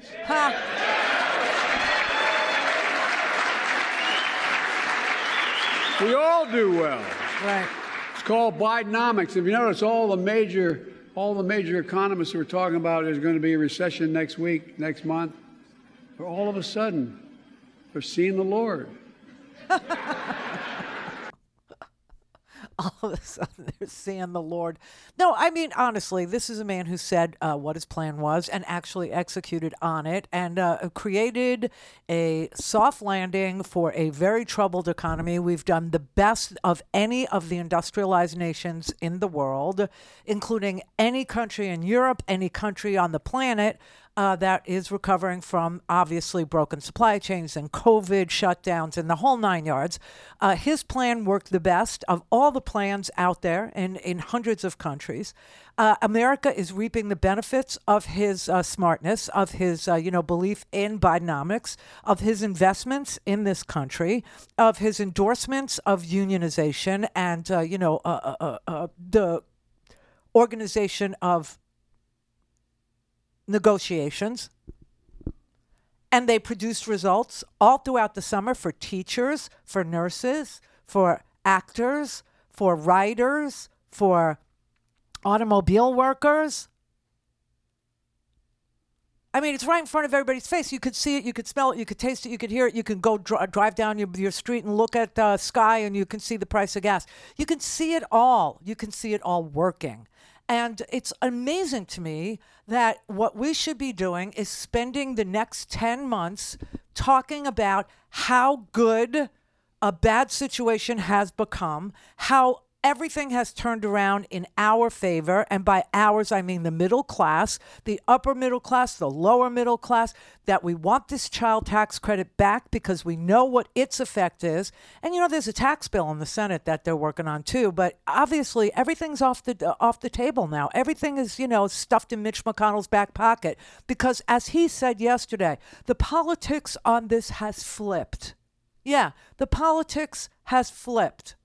We all do well. Right. It's called Bidenomics. If you notice, all the major, all the major economists who are talking about there's going to be a recession next week, next month, all of a sudden, they're seeing the Lord. all of a sudden they're seeing the Lord. No, I mean, honestly, this is a man who said uh, what his plan was and actually executed on it and uh, created a soft landing for a very troubled economy. We've done the best of any of the industrialized nations in the world, including any country in Europe, any country on the planet. Uh, that is recovering from obviously broken supply chains and COVID shutdowns and the whole nine yards. Uh, his plan worked the best of all the plans out there in, in hundreds of countries. Uh, America is reaping the benefits of his uh, smartness, of his uh, you know belief in Bidenomics, of his investments in this country, of his endorsements of unionization, and uh, you know uh, uh, the organization of negotiations. And they produced results all throughout the summer for teachers, for nurses, for actors, for writers, for automobile workers. I mean, it's right in front of everybody's face. You could see it, you could smell it, you could taste it, you could hear it. You can go dr- drive down your, your street and look at the uh, sky, and you can see the price of gas. You can see it all. You can see it all working. And it's amazing to me that what we should be doing is spending the next 10 months talking about how good a bad situation has become, how everything has turned around in our favor. And by ours, I mean the middle class, the upper middle class, the lower middle class, that we want this child tax credit back because we know what its effect is. And you know, there's a tax bill in the Senate that they're working on too. But obviously, everything's off the uh, off the table now. Everything is you know stuffed in Mitch McConnell's back pocket because, as he said yesterday, the politics on this has flipped. Yeah, the politics has flipped.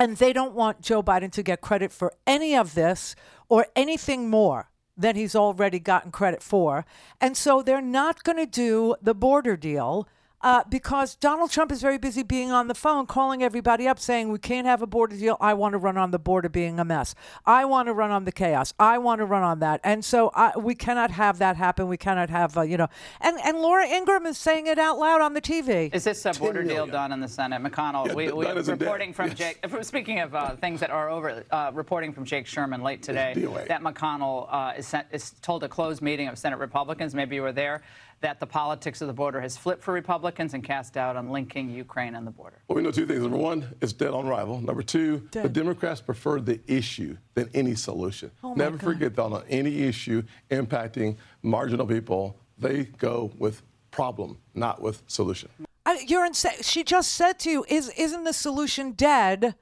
And they don't want Joe Biden to get credit for any of this or anything more than he's already gotten credit for. And so they're not going to do the border deal. Uh, because Donald Trump is very busy being on the phone, calling everybody up, saying, We can't have a border deal. I want to run on the border being a mess. I want to run on the chaos. I want to run on that. And so I, we cannot have that happen. We cannot have, uh, you know. And, and Laura Ingraham is saying it out loud on the TV. Is this a border deal done in the Senate? McConnell, Yeah, we, that- we that is a reporting deal. from Yes. Jake. Speaking of uh, things that are over, uh, reporting from Jake Sherman late today that McConnell uh, is, sent, is told a closed meeting of Senate Republicans. Maybe you were there. That the politics of the border has flipped for Republicans and cast doubt on linking Ukraine and the border. Well, we know two things. Number one, it's dead on arrival. Number two, the Democrats prefer the issue than any solution. Oh, Never God. forget that on any issue impacting marginal people, they go with problem, not with solution. I, you're insane. She just said to you, "Is isn't the solution dead?"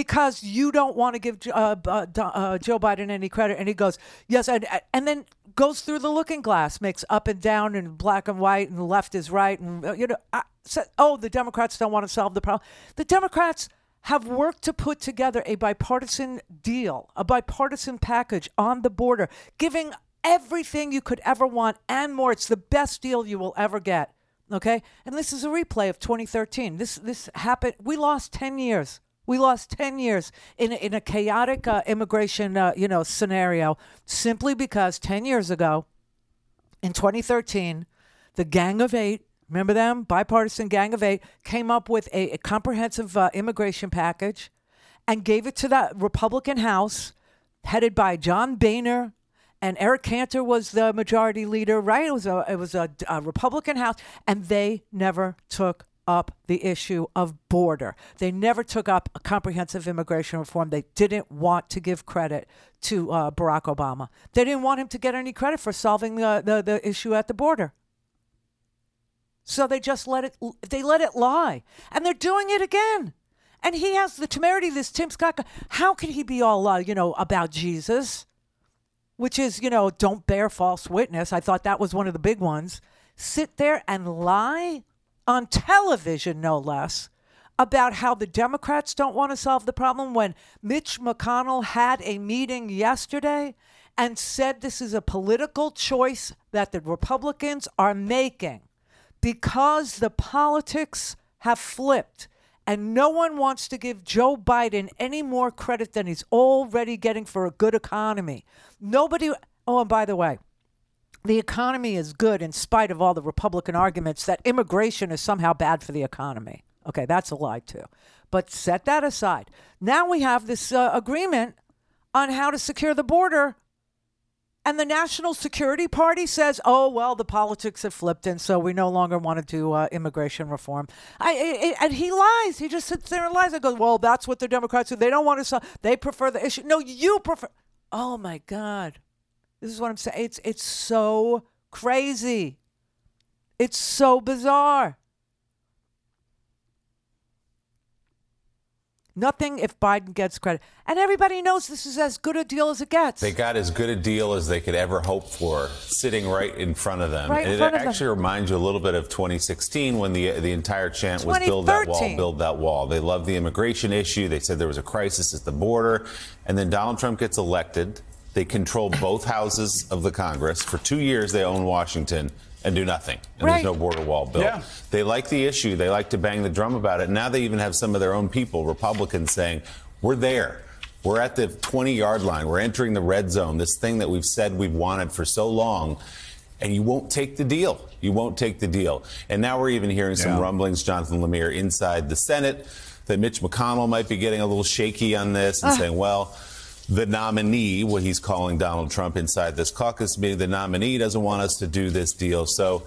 Because you don't want to give uh, uh, uh, Joe Biden any credit, and he goes, "Yes," and and then goes through the looking glass, makes up and down and black and white, and left is right, and uh, you know, I, oh, the Democrats don't want to solve the problem. The Democrats have worked to put together a bipartisan deal, a bipartisan package on the border, giving everything you could ever want and more. It's the best deal you will ever get. Okay, and this is a replay of 2013. This this happened. We lost 10 years. We lost 10 years in in a chaotic uh, immigration uh, you know scenario simply because 10 years ago, in 2013, the Gang of Eight. Remember them? Bipartisan Gang of Eight came up with a, a comprehensive uh, immigration package and gave it to the Republican House, headed by John Boehner, and Eric Cantor was the majority leader. Right? It was a it was a, a Republican House, and they never took up the issue of border. They never took up a comprehensive immigration reform. They didn't want to give credit to uh, Barack Obama. They didn't want him to get any credit for solving the, the, the issue at the border. So they just let it they let it lie. And they're doing it again. And he has the temerity, this Tim Scott. How can he be all, uh, you know, about Jesus? Which is, you know, don't bear false witness. I thought that was one of the big ones. Sit there and lie on television, no less, about how the Democrats don't want to solve the problem when Mitch McConnell had a meeting yesterday and said this is a political choice that the Republicans are making because the politics have flipped and no one wants to give Joe Biden any more credit than he's already getting for a good economy. Nobody, oh, and by the way, the economy is good in spite of all the Republican arguments that immigration is somehow bad for the economy. Okay, that's a lie too. But set that aside. Now we have this uh, agreement on how to secure the border. And the National Security Party says, "Oh well, the politics have flipped, and so we no longer want to do uh, immigration reform." I, and he lies. He just sits there and lies. I go, "Well, that's what the Democrats do. They don't want to. They prefer the issue. No, you prefer." Oh my God! This is what I'm saying. It's it's so crazy. It's so bizarre. Nothing if Biden gets credit. And everybody knows this is as good a deal as it gets. They got as good a deal as they could ever hope for, sitting right in front of them. Right in front it of them. actually reminds you a little bit of 2016 when the the entire chant was build that wall, build that wall. They loved the immigration issue. They said there was a crisis at the border, and then Donald Trump gets elected. They control both houses of the Congress for two years. They own Washington and do nothing, and Right. there's no border wall built. Yeah. They like the issue. They like to bang the drum about it. Now they even have some of their own people, Republicans, saying, "We're there. We're at the 20 yard line. We're entering the red zone. This thing that we've said we've wanted for so long." And you won't take the deal. You won't take the deal. And now we're even hearing some Yeah. rumblings, Jonathan Lemire, inside the Senate, that Mitch McConnell might be getting a little shaky on this and Ah. saying, well, the nominee, what he's calling Donald Trump inside this caucus meeting, the nominee doesn't want us to do this deal. So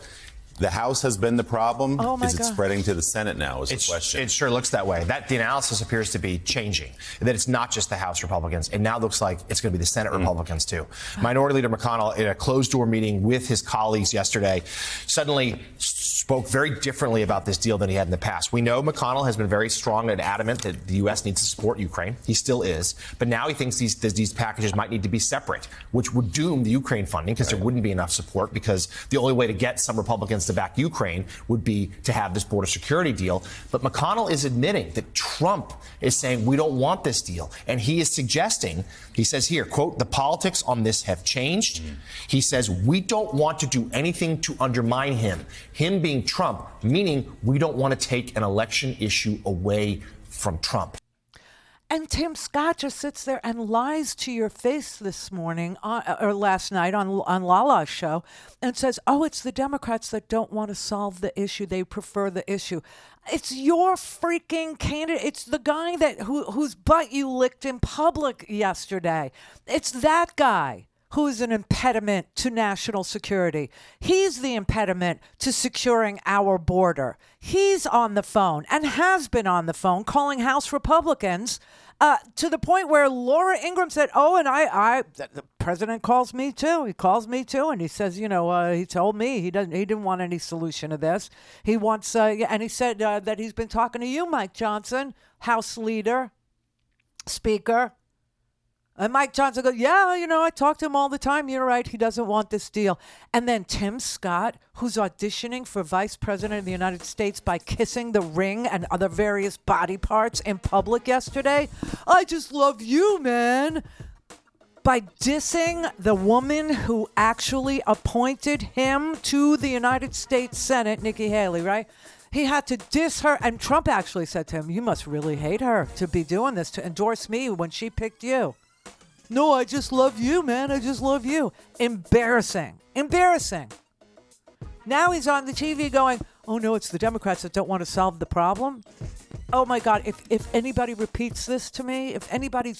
the House has been the problem. Oh, my is it God. spreading to the Senate now? Is the question. It sure looks that way. That the analysis appears to be changing. That it's not just the House Republicans. It now looks like it's going to be the Senate Mm. Republicans too. Minority Leader McConnell, in a closed-door meeting with his colleagues yesterday, suddenly spoke very differently about this deal than he had in the past. We know McConnell has been very strong and adamant that the U.S. needs to support Ukraine. He still is, but now he thinks these these packages might need to be separate, which would doom the Ukraine funding because there wouldn't be enough support. Because the only way to get some Republicans to back Ukraine would be to have this border security deal. But McConnell is admitting that Trump is saying we don't want this deal, and he is suggesting. He says here, "quote The politics on this have changed." He says we don't want to do anything to undermine him. Him being Trump, meaning we don't want to take an election issue away from Trump. And Tim Scott just sits there and lies to your face this morning uh, or last night on on Lala's show and says, "Oh, it's the Democrats that don't want to solve the issue. They prefer the issue." It's your freaking candidate. It's the guy that who, whose butt you licked in public yesterday. It's that guy who is an impediment to national security. He's the impediment to securing our border. He's on the phone and has been on the phone calling House Republicans uh, to the point where Laura Ingraham said, "Oh, and I, I, the president calls me too. He calls me too, and he says, you know, uh, he told me he doesn't, he didn't want any solution to this. He wants, uh, and he said uh, that he's been talking to you, Mike Johnson, House Leader, Speaker." And Mike Johnson goes, Yeah, you know, I talk to him all the time. You're right. He doesn't want this deal. And then Tim Scott, who's auditioning for vice president of the United States by kissing the ring and other various body parts in public yesterday. I just love you, man. By dissing the woman who actually appointed him to the United States Senate, Nikki Haley, right? He had to diss her, and Trump actually said to him, You must really hate her to be doing this, to endorse me when she picked you. No, I just love you, man. I just love you. Embarrassing. Embarrassing. Now he's on the TV going, oh no, it's the Democrats that don't want to solve the problem. Oh my God, if, if anybody repeats this to me, if anybody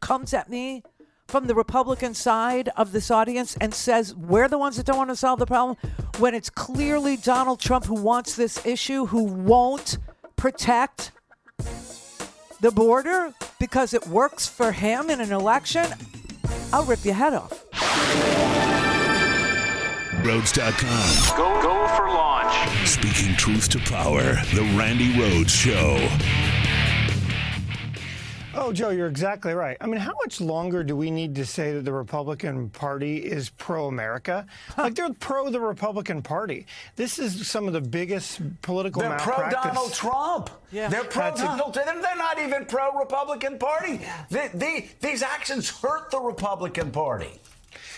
comes at me from the Republican side of this audience and says we're the ones that don't want to solve the problem, when it's clearly Donald Trump who wants this issue, who won't protect the border because it works for him in an election, I'll rip your head off. Rhodes.com. Go, go for launch. Speaking truth to power. The Randi Rhodes Show. Oh, Joe, you're exactly right. I mean, how much longer do we need to say that the Republican Party is pro America? Like, they're pro the Republican Party. This is some of the biggest political They're pro Donald Trump. Yeah. They're pro That's a- Donald Trump. They're not even pro Republican Party. They- they- these actions hurt the Republican Party.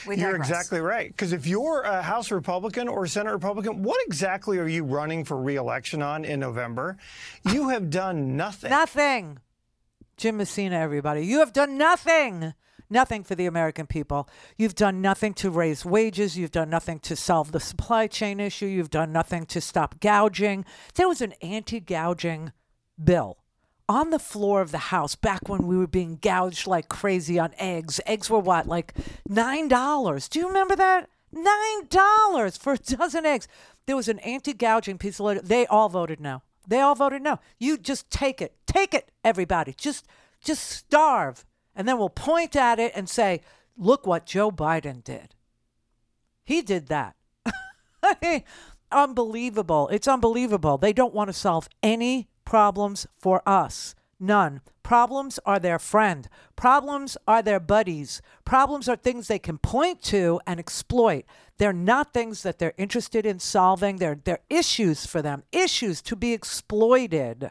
You're exactly right. Because if you're a House Republican or Senate Republican, what exactly are you running for reelection on in November? You have done nothing. Nothing. Jim Messina, everybody. You have done nothing. Nothing for the American people. You've done nothing to raise wages. You've done nothing to solve the supply chain issue. You've done nothing to stop gouging. There was an anti gouging bill on the floor of the House back when we were being gouged like crazy on eggs. Eggs were what, like $9? Do you remember that? $9 for a dozen eggs. There was an anti gouging piece of lit- They all voted no. They all voted no. You just take it. Take it, everybody. Just just starve. And then we'll point at it and say, Look what Joe Biden did. He did that. unbelievable. It's unbelievable. They don't want to solve any problems for us. None. Problems are their friend. Problems are their buddies. Problems are things they can point to and exploit. They're not things that they're interested in solving. They're, they're issues for them, issues to be exploited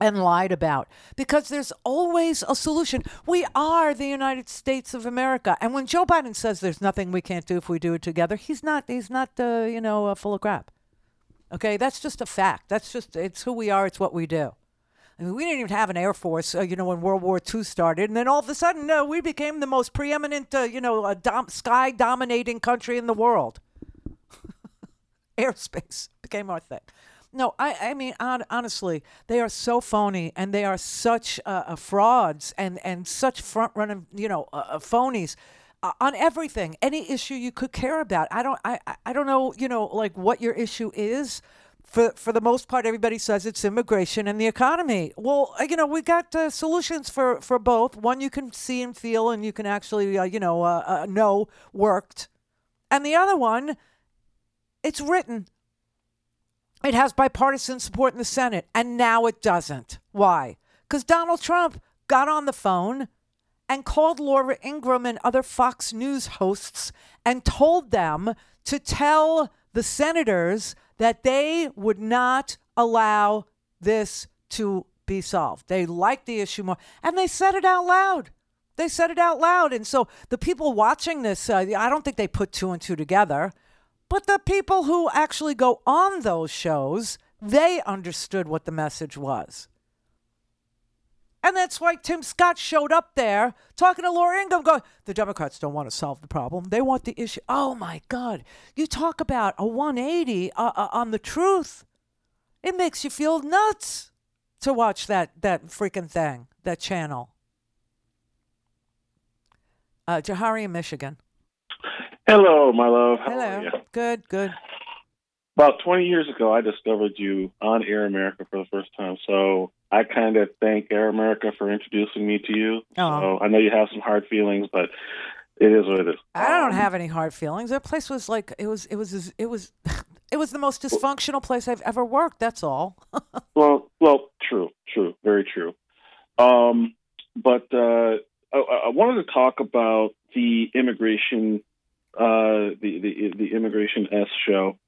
and lied about because there's always a solution. We are the United States of America. And when Joe Biden says there's nothing we can't do if we do it together, he's not he's not uh, you know uh, full of crap. Okay? That's just a fact. That's just it's who we are, it's what we do. I mean, we didn't even have an air force, uh, you know, when World War II started, and then all of a sudden, no, we became the most preeminent, uh, you know, uh, dom- sky dominating country in the world. Airspace became our thing. No, I, I mean, on, honestly, they are so phony and they are such uh, uh, frauds and, and such front running, you know, uh, uh, phonies uh, on everything, any issue you could care about. I don't, I- I don't know, you know, like what your issue is. For, for the most part, everybody says it's immigration and the economy. Well, uh, you know, we got uh, solutions for, for both. One you can see and feel and you can actually, uh, you know, uh, uh, know worked. And the other one, it's written. It has bipartisan support in the Senate, and now it doesn't. Why? Because Donald Trump got on the phone and called Laura Ingraham and other Fox News hosts and told them to tell the senators that they would not allow this to be solved. They liked the issue more, and they said it out loud. They said it out loud. And so the people watching this, uh, I don't think they put two and two together. But the people who actually go on those shows, they understood what the message was. And that's why Tim Scott showed up there talking to Laura Ingraham, going, The Democrats don't want to solve the problem. They want the issue. Oh my God. You talk about a 180 uh, uh, on the truth. It makes you feel nuts to watch that, that freaking thing, that channel. Uh, Jahari in Michigan. Hello, my love. How Hello. are you? Good, good. About 20 years ago, I discovered you on Air America for the first time. So I kind of thank Air America for introducing me to you. Oh. So I know you have some hard feelings, but it is what it is. I don't have any hard feelings. That place was like it was it was it was it was the most dysfunctional place I've ever worked. That's all. Well, well, true, true, very true. Um, but uh, I, I wanted to talk about the immigration, uh, the, the the immigration S show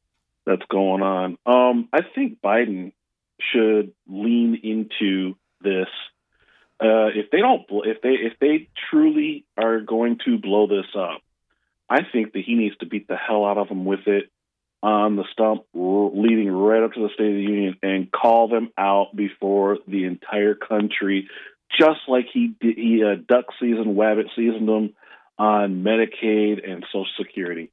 that's going on. Um, I think Biden should lean into this. Uh, if they don't, if they if they truly are going to blow this up, I think that he needs to beat the hell out of them with it on the stump leading right up to the State of the Union and call them out before the entire country, just like he did. He uh, duck season, wabbit seasoned them on Medicaid and Social Security.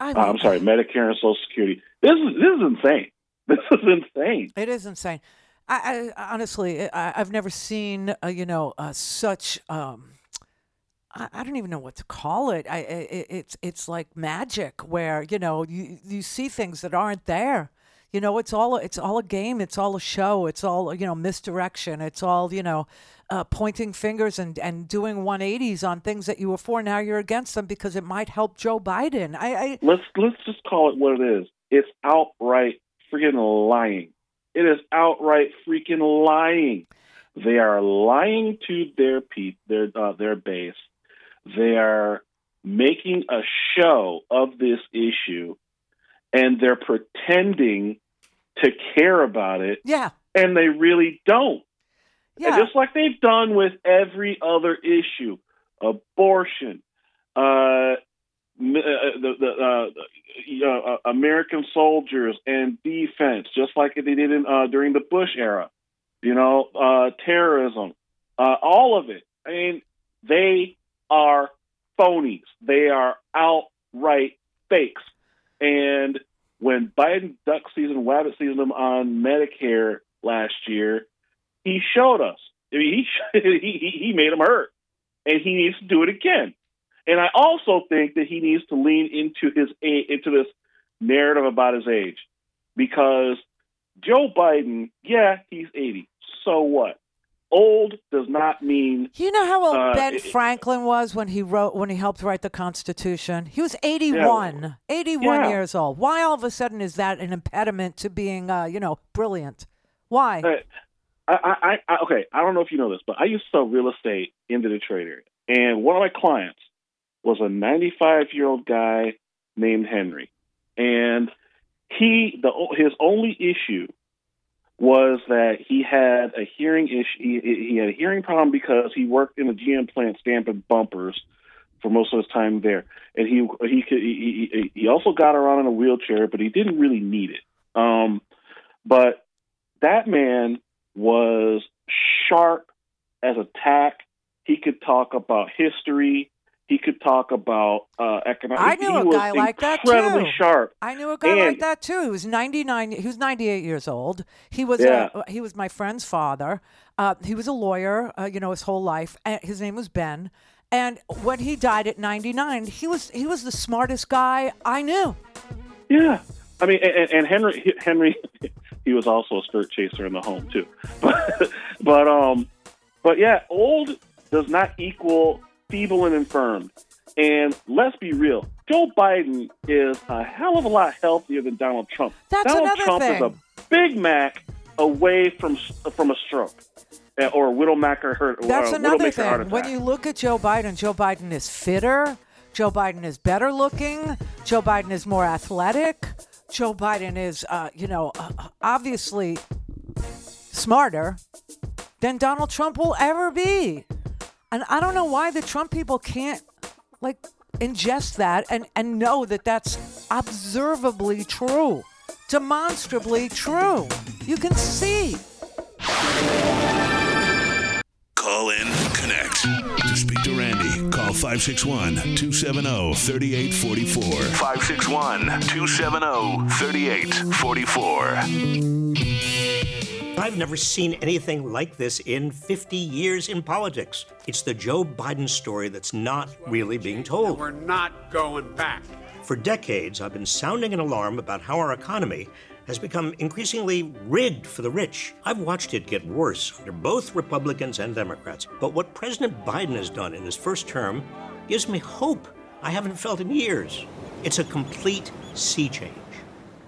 I Uh, I'm sorry, Medicare and Social Security. This is this is insane. This is insane. It is insane. I, I honestly, I, I've never seen, uh, you know, uh, such. Um, I, I don't even know what to call it. I, I, it- it's it's like magic, where you know you you see things that aren't there. You know, it's all it's all a game. It's all a show. It's all you know misdirection. It's all you know, uh, pointing fingers and and doing 180s on things that you were for. Now you're against them because it might help Joe Biden. I, I Let's let's just call it what it is. It's outright freaking lying. It is outright freaking lying. They are lying to their pe- their uh, their base. They are making a show of this issue, and they're pretending to care about it. Yeah. and they really don't. Yeah. And just like they've done with every other issue, abortion, uh, uh, the, the uh, uh, American soldiers and defense, just like they did in uh, during the Bush era. You know, uh, terrorism, uh, all of it. I mean, they are phonies. They are outright fakes. And when Biden duck season, wabbit season them on Medicare last year, he showed us. I mean, he he he made them hurt, and he needs to do it again. And I also think that he needs to lean into his into this narrative about his age, because Joe Biden, yeah, he's eighty. So what? old does not mean. You know how old uh, Ben it- Franklin was when he wrote when he helped write the Constitution? He was 81. 81 Yeah. years old. Why all of a sudden is that an impediment to being uh, you know, brilliant? Why? Uh, I, I, I, okay, I don't know if you know this, but I used to sell real estate in the Detroit area, and one of my clients was a 95 year old guy named Henry, and he the his only issue was that he had a hearing issue. He, he had a hearing problem because he worked in a GM plant stamping bumpers for most of his time there, and he he could he, he, also got around in a wheelchair, but he didn't really need it. Um, but that man was sharp as a tack. He could talk about history. He could talk about uh, economics. I knew he a was guy like that incredibly too. sharp. I knew a guy And- like that too. He was 99. He was 98 years old. He was Yeah. uh, he was my friend's father. Uh, he was a lawyer, uh, you know, his whole life. And his name was Ben. And when he died at 99, he was he was the smartest guy I knew. Yeah, I mean, and, and Henry Henry, he was also a skirt chaser in the home too. But but um, but yeah, old does not equal feeble and infirm. And let's be real, Joe Biden is a hell of a lot healthier than Donald Trump. That's. Donald Trump thing. is a Big Mac away from from a stroke uh, or a Widowmaker heart. That's uh, another thing. When you look at Joe Biden, Joe Biden is fitter. Joe Biden is better looking. Joe Biden is more athletic. Joe Biden is, uh, you know, uh, obviously smarter than Donald Trump will ever be. And I don't know why the Trump people can't, like, ingest that and, and know that that's observably true, demonstrably true. You can see. Call in, connect. To speak to Randi, call 561 270 3844. 561 270 3844. I've never seen anything like this in 50 years in politics. It's the Joe Biden story that's not really being told. We're not going back. For decades, I've been sounding an alarm about how our economy has become increasingly rigged for the rich. I've watched it get worse under both Republicans and Democrats. But what President Biden has done in his first term gives me hope I haven't felt in years. It's a complete sea change.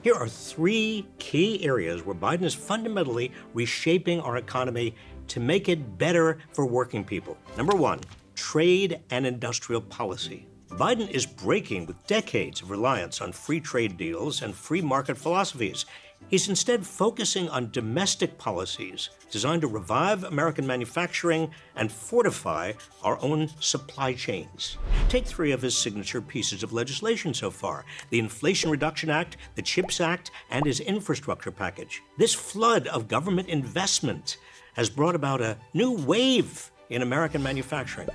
Here are three key areas where Biden is fundamentally reshaping our economy to make it better for working people. Number one, trade and industrial policy. Biden is breaking with decades of reliance on free trade deals and free market philosophies. He's instead focusing on domestic policies designed to revive American manufacturing and fortify our own supply chains. Take three of his signature pieces of legislation so far the Inflation Reduction Act, the CHIPS Act, and his infrastructure package. This flood of government investment has brought about a new wave in American manufacturing.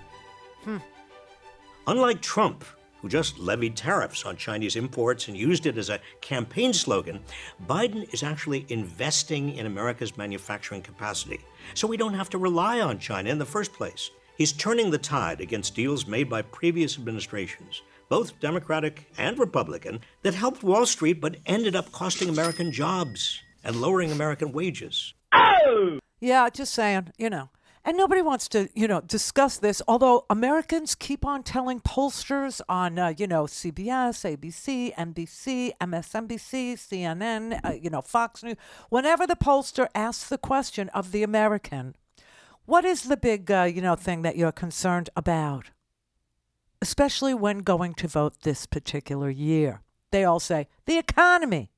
Hmm. Unlike Trump, who just levied tariffs on Chinese imports and used it as a campaign slogan, Biden is actually investing in America's manufacturing capacity. So we don't have to rely on China in the first place. He's turning the tide against deals made by previous administrations, both Democratic and Republican, that helped Wall Street but ended up costing American jobs and lowering American wages. Oh! Yeah, just saying, you know. And nobody wants to, you know, discuss this. Although Americans keep on telling pollsters on, uh, you know, CBS, ABC, NBC, MSNBC, CNN, uh, you know, Fox News, whenever the pollster asks the question of the American, what is the big, uh, you know, thing that you're concerned about? Especially when going to vote this particular year. They all say, the economy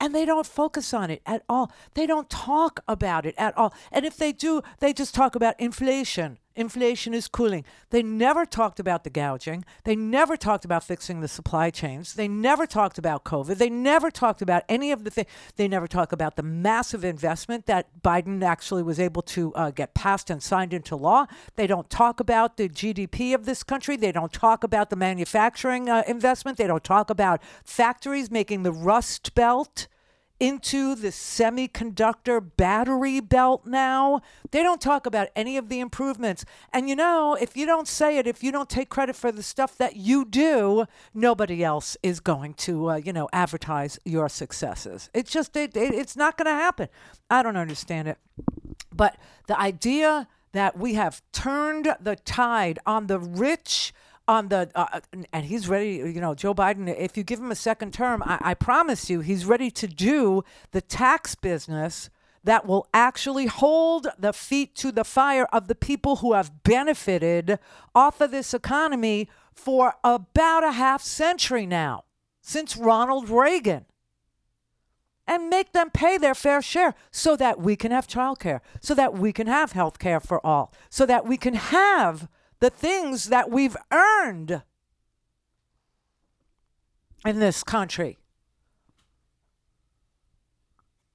and they don't focus on it at all. They don't talk about it at all. And if they do, they just talk about inflation. Inflation is cooling. They never talked about the gouging. They never talked about fixing the supply chains. They never talked about COVID. They never talked about any of the things. They never talk about the massive investment that Biden actually was able to uh, get passed and signed into law. They don't talk about the GDP of this country. They don't talk about the manufacturing uh, investment. They don't talk about factories making the Rust Belt into the semiconductor battery belt now. They don't talk about any of the improvements. And you know, if you don't say it, if you don't take credit for the stuff that you do, nobody else is going to, uh, you know, advertise your successes. It's just, it, it, it's not going to happen. I don't understand it. But the idea that we have turned the tide on the rich, on the, uh, and he's ready, you know, Joe Biden, if you give him a second term, I, I promise you, he's ready to do the tax business that will actually hold the feet to the fire of the people who have benefited off of this economy for about a half century now, since Ronald Reagan. And make them pay their fair share so that we can have childcare, so that we can have health care for all, so that we can have the things that we've earned in this country.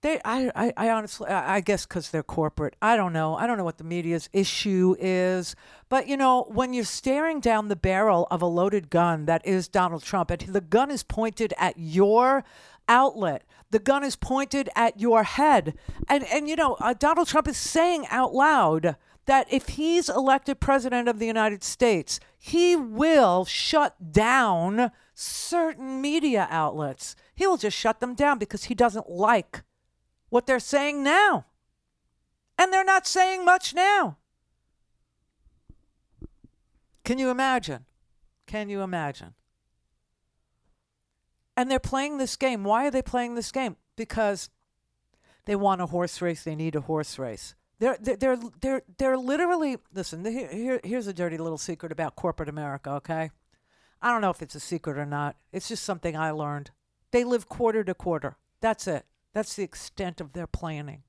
They, I, I, I honestly, I guess because they're corporate. I don't know. I don't know what the media's issue is. But, you know, when you're staring down the barrel of a loaded gun that is Donald Trump, and the gun is pointed at your outlet, the gun is pointed at your head. And, and you know, uh, Donald Trump is saying out loud that if he's elected president of the United States, he will shut down certain media outlets. He will just shut them down because he doesn't like what they're saying now. And they're not saying much now. Can you imagine? Can you imagine? And they're playing this game. Why are they playing this game? Because they want a horse race. They need a horse race. They're they're they're they're, literally listen. Here, here here's a dirty little secret about corporate America. Okay, I don't know if it's a secret or not. It's just something I learned. They live quarter to quarter. That's it. That's the extent of their planning.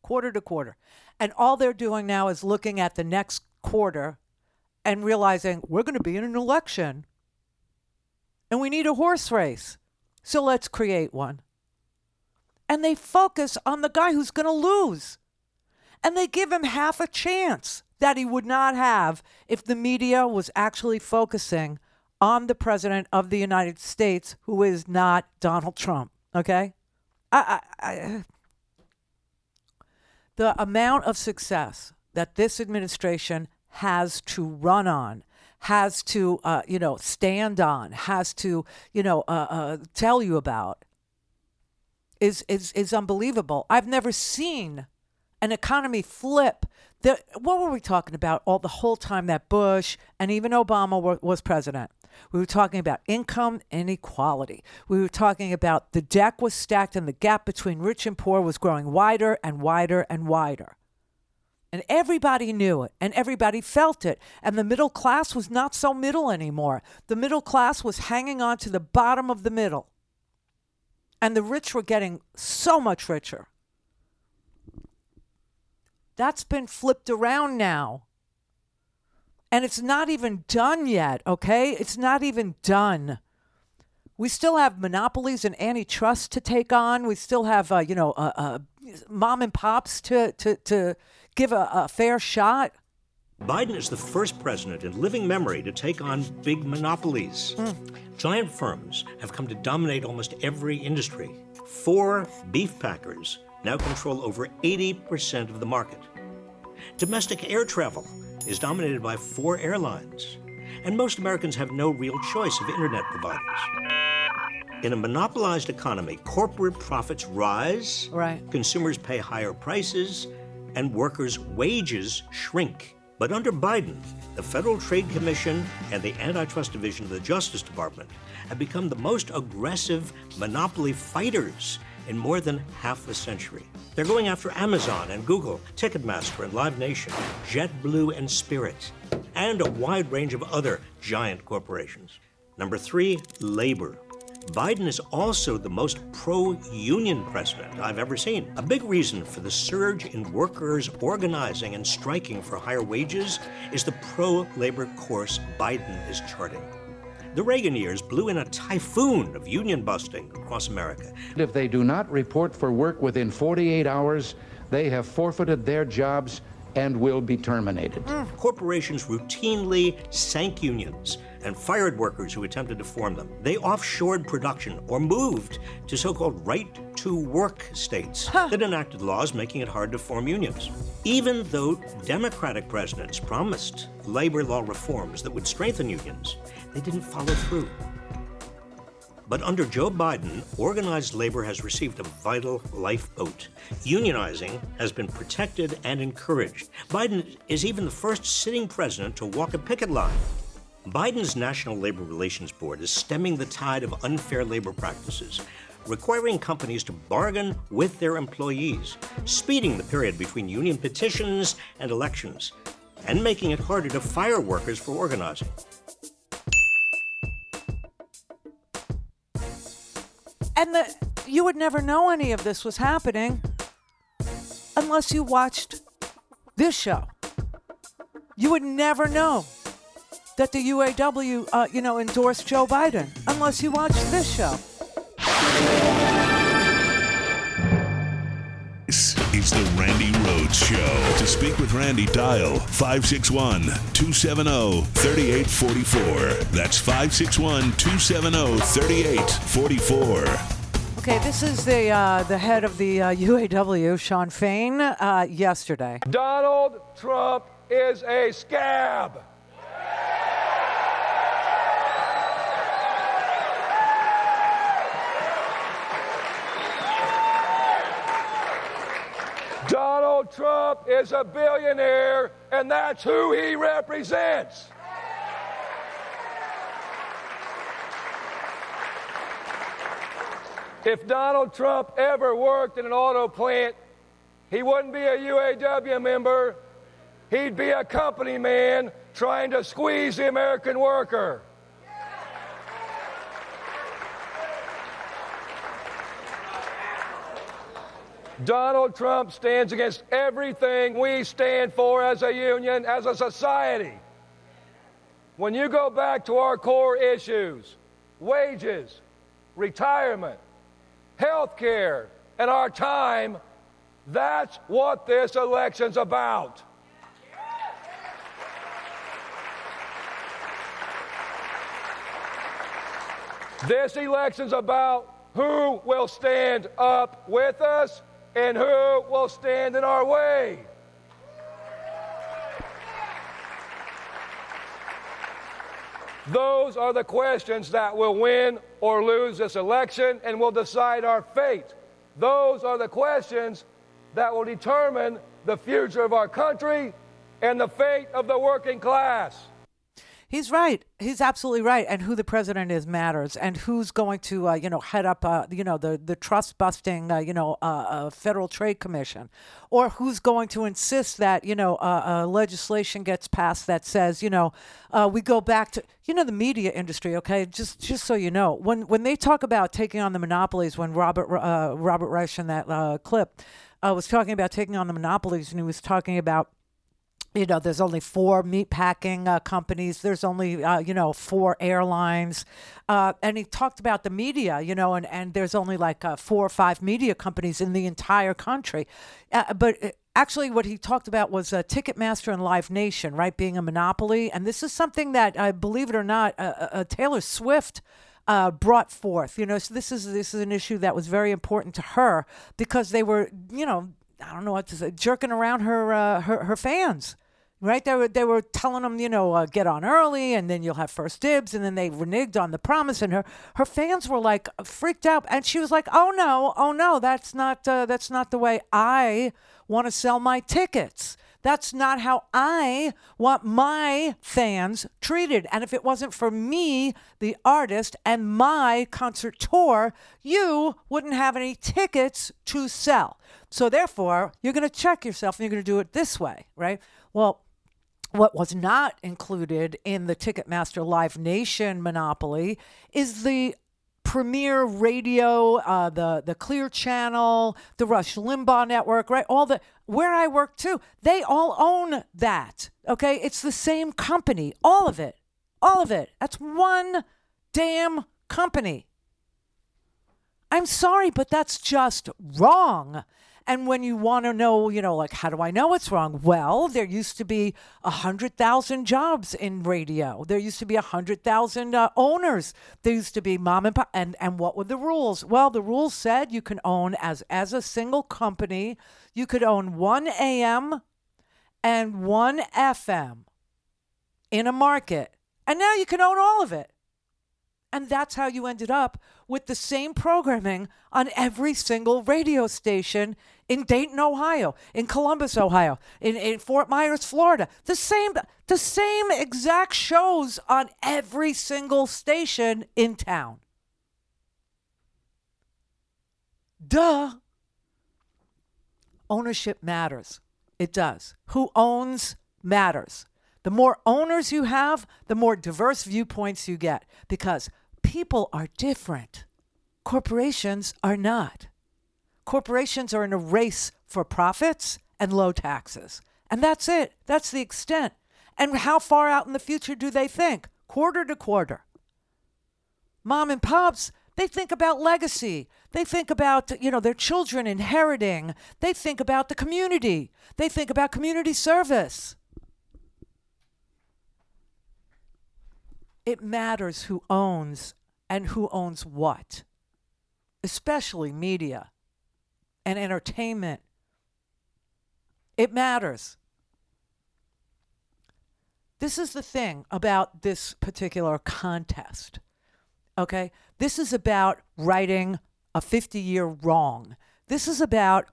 Quarter to quarter. And all they're doing now is looking at the next quarter and realizing we're going to be in an election and we need a horse race. So let's create one. And they focus on the guy who's going to lose. And they give him half a chance that he would not have if the media was actually focusing on the president of the United States, who is not Donald Trump. Okay? I, I, I, the amount of success that this administration has to run on, has to, uh, you know, stand on, has to, you know, uh, uh, tell you about, is is is unbelievable. I've never seen an economy flip. The, what were we talking about all the whole time that Bush and even Obama were, was president? We were talking about income inequality. We were talking about the deck was stacked and the gap between rich and poor was growing wider and wider and wider. And everybody knew it and everybody felt it. And the middle class was not so middle anymore. The middle class was hanging on to the bottom of the middle. And the rich were getting so much richer. That's been flipped around now. And it's not even done yet, okay? It's not even done. We still have monopolies and antitrust to take on. We still have, uh, you know, uh, uh, mom and pops to, to, to give a, a fair shot. Biden is the first president in living memory to take on big monopolies. Giant firms have come to dominate almost every industry. Four beef packers now control over 80% of the market. Domestic air travel is dominated by four airlines, and most Americans have no real choice of internet providers. In a monopolized economy, corporate profits rise, right. consumers pay higher prices, and workers' wages shrink. But under Biden, the Federal Trade Commission and the Antitrust Division of the Justice Department have become the most aggressive monopoly fighters in more than half a century. They're going after Amazon and Google, Ticketmaster and Live Nation, JetBlue and Spirit, and a wide range of other giant corporations. Number three, labor. Biden is also the most pro union president I've ever seen. A big reason for the surge in workers organizing and striking for higher wages is the pro labor course Biden is charting. The Reagan years blew in a typhoon of union busting across America. If they do not report for work within 48 hours, they have forfeited their jobs and will be terminated. Corporations routinely sank unions and fired workers who attempted to form them. They offshored production or moved to so called right to work states that enacted laws making it hard to form unions. Even though Democratic presidents promised labor law reforms that would strengthen unions, they didn't follow through. But under Joe Biden, organized labor has received a vital lifeboat. Unionizing has been protected and encouraged. Biden is even the first sitting president to walk a picket line. Biden's National Labor Relations Board is stemming the tide of unfair labor practices, requiring companies to bargain with their employees, speeding the period between union petitions and elections, and making it harder to fire workers for organizing. And the, you would never know any of this was happening unless you watched this show. You would never know that the UAW, uh, you know, endorsed Joe Biden unless you watched this show. This is the Randi Rhodes Show. To speak with Randi, dial 561 270 3844. That's 561 270 3844. Okay, this is the uh, the head of the uh, UAW, Shawn Fain, uh, yesterday. Donald Trump is a scab. Donald Trump is a billionaire, and that's who he represents. If Donald Trump ever worked in an auto plant, he wouldn't be a UAW member. He'd be a company man trying to squeeze the American worker. Donald Trump stands against everything we stand for as a union, as a society. When you go back to our core issues wages, retirement, health care, and our time that's what this election's about. This election's about who will stand up with us and who will stand in our way. Those are the questions that will win or lose this election and will decide our fate. Those are the questions that will determine the future of our country and the fate of the working class. He's right. He's absolutely right. And who the president is matters, and who's going to, uh, you know, head up, uh, you know, the the trust busting, uh, you know, uh, uh, Federal Trade Commission, or who's going to insist that, you know, uh, legislation gets passed that says, you know, we go back to, you know, the media industry. Okay, just just so you know, when when they talk about taking on the monopolies, when Robert Robert Reich in that clip was talking about taking on the monopolies, and he was talking about you know, there's only four meatpacking uh, companies. There's only, uh, you know, four airlines. Uh, and he talked about the media, you know, and, and there's only like uh, four or five media companies in the entire country. Uh, but uh, actually, what he talked about was Ticketmaster and Live Nation, right, being a monopoly. And this is something that, I believe it or not, Taylor Swift. Uh, brought forth. You know, so this is this is an issue that was very important to her because they were, you know, I don't know what to say, jerking around her uh, her her fans. Right, they were they were telling them, you know, uh, get on early, and then you'll have first dibs, and then they reneged on the promise, and her her fans were like freaked out, and she was like, oh no, oh no, that's not uh, that's not the way I want to sell my tickets. That's not how I want my fans treated. And if it wasn't for me, the artist, and my concert tour, you wouldn't have any tickets to sell. So therefore, you're going to check yourself and you're going to do it this way, right? Well, what was not included in the Ticketmaster Live Nation monopoly is the premier radio, uh, the the Clear Channel, the Rush Limbaugh Network, right? All the where I work too, they all own that. Okay, it's the same company, all of it, all of it. That's one damn company. I'm sorry, but that's just wrong. And when you want to know, you know, like, how do I know it's wrong? Well, there used to be 100,000 jobs in radio. There used to be 100,000 uh, owners. There used to be mom and pop. And, and what were the rules? Well, the rules said you can own, as, as a single company, you could own one AM and one FM in a market. And now you can own all of it. And that's how you ended up with the same programming on every single radio station in Dayton, Ohio, in Columbus, Ohio, in, in Fort Myers, Florida. The same the same exact shows on every single station in town. Duh. Ownership matters. It does. Who owns matters. The more owners you have, the more diverse viewpoints you get because people are different. Corporations are not. Corporations are in a race for profits and low taxes. And that's it. That's the extent. And how far out in the future do they think? Quarter to quarter. Mom and pops, they think about legacy. They think about, you know, their children inheriting. They think about the community. They think about community service. It matters who owns and who owns what, especially media and entertainment. It matters. This is the thing about this particular contest. Okay? This is about righting a 50 year wrong. This is about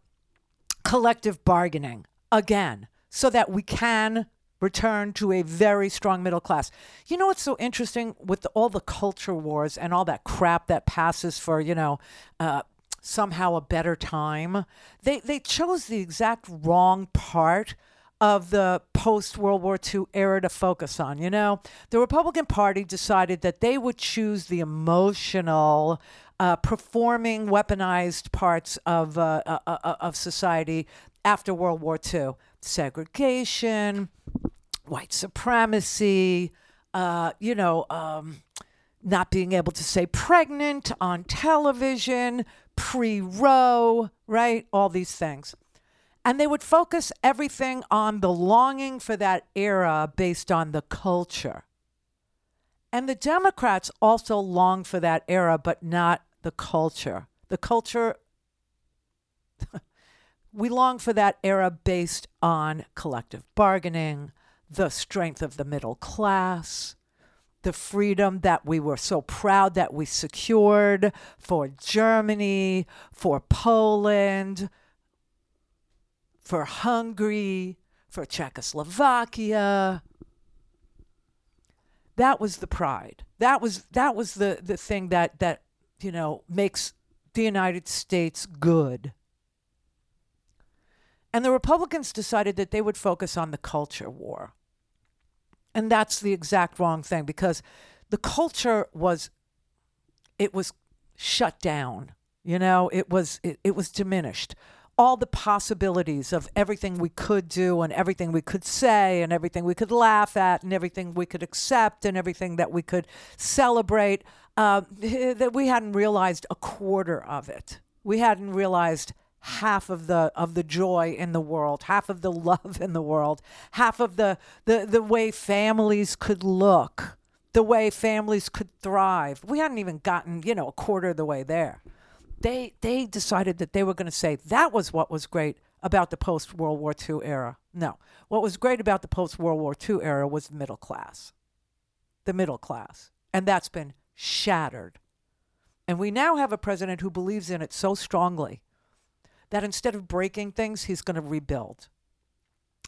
collective bargaining again, so that we can return to a very strong middle class. You know what's so interesting with all the culture wars and all that crap that passes for, you know, uh, somehow a better time? They, they chose the exact wrong part of the post World War II era to focus on. You know, the Republican Party decided that they would choose the emotional, uh, performing, weaponized parts of uh, uh, uh, of society after World War II: segregation, white supremacy. Uh, you know. Um, not being able to say pregnant on television, pre Roe, right? All these things. And they would focus everything on the longing for that era based on the culture. And the Democrats also long for that era, but not the culture. The culture, we long for that era based on collective bargaining, the strength of the middle class, the freedom that we were so proud that we secured for Germany, for Poland, for Hungary, for Czechoslovakia. That was the pride. That was that was the, the thing that that you know makes the United States good. And the Republicans decided that they would focus on the culture war. And that's the exact wrong thing because the culture was it was shut down. You know, it was it, it was diminished all the possibilities of everything we could do and everything we could say and everything we could laugh at and everything we could accept and everything that we could celebrate uh, that we hadn't realized a quarter of it we hadn't realized half of the of the joy in the world half of the love in the world half of the the, the way families could look the way families could thrive we hadn't even gotten you know a quarter of the way there they they decided that they were going to say that was what was great about the post World War II era. No, what was great about the post World War II era was the middle class, the middle class, and that's been shattered. And we now have a president who believes in it so strongly that instead of breaking things, he's going to rebuild,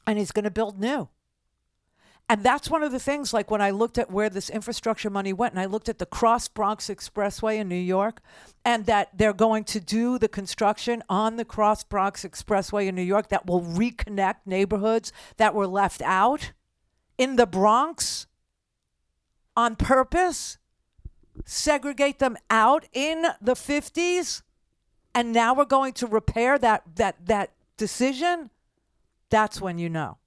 and he's going to build new. And that's one of the things, like when I looked at where this infrastructure money went, and I looked at the Cross Bronx Expressway in New York, and that they're going to do the construction on the Cross Bronx Expressway in New York that will reconnect neighborhoods that were left out in the Bronx on purpose, segregate them out in the 50s, and now we're going to repair that, that, that decision. That's when you know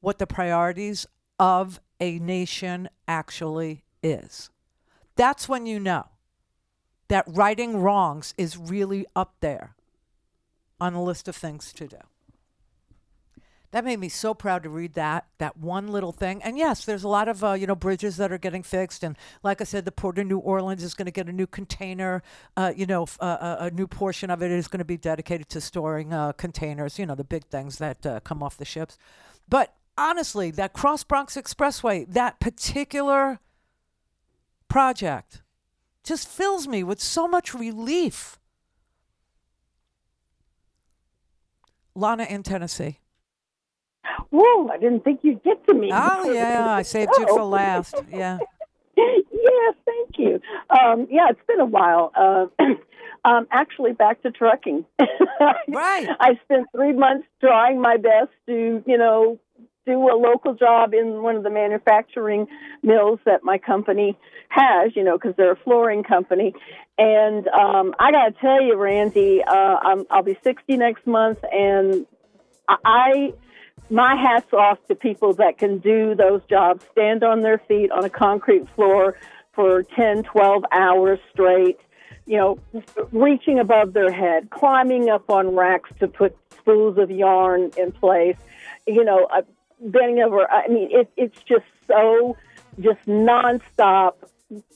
what the priorities of a nation actually is. That's when you know that righting wrongs is really up there on the list of things to do. That made me so proud to read that that one little thing. And yes, there's a lot of uh, you know bridges that are getting fixed, and like I said, the port of New Orleans is going to get a new container. Uh, you know, uh, uh, a new portion of it is going to be dedicated to storing uh, containers. You know, the big things that uh, come off the ships. But honestly, that Cross Bronx Expressway, that particular project, just fills me with so much relief. Lana in Tennessee. Whoa, I didn't think you'd get to me. Oh, yeah, I saved you for last. Yeah. yes, thank you. Um, yeah, it's been a while. Uh, um, actually, back to trucking. right. I spent three months trying my best to, you know, do a local job in one of the manufacturing mills that my company has, you know, because they're a flooring company. And um, I got to tell you, Randi, uh, I'm, I'll be 60 next month, and I my hat's off to people that can do those jobs, stand on their feet on a concrete floor for 10, 12 hours straight, you know, reaching above their head, climbing up on racks to put spools of yarn in place, you know, uh, bending over. I mean, it, it's just so just nonstop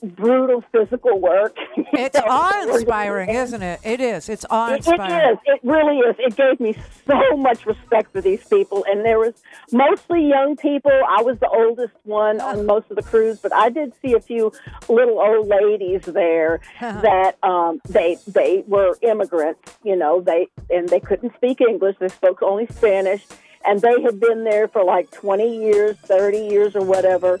brutal physical work. It's awe inspiring, isn't it? It is. It's awe It, it inspiring. is. It really is. It gave me so much respect for these people, and there was mostly young people. I was the oldest one on most of the crews, but I did see a few little old ladies there that um, they they were immigrants. You know, they and they couldn't speak English. They spoke only Spanish, and they had been there for like twenty years, thirty years, or whatever.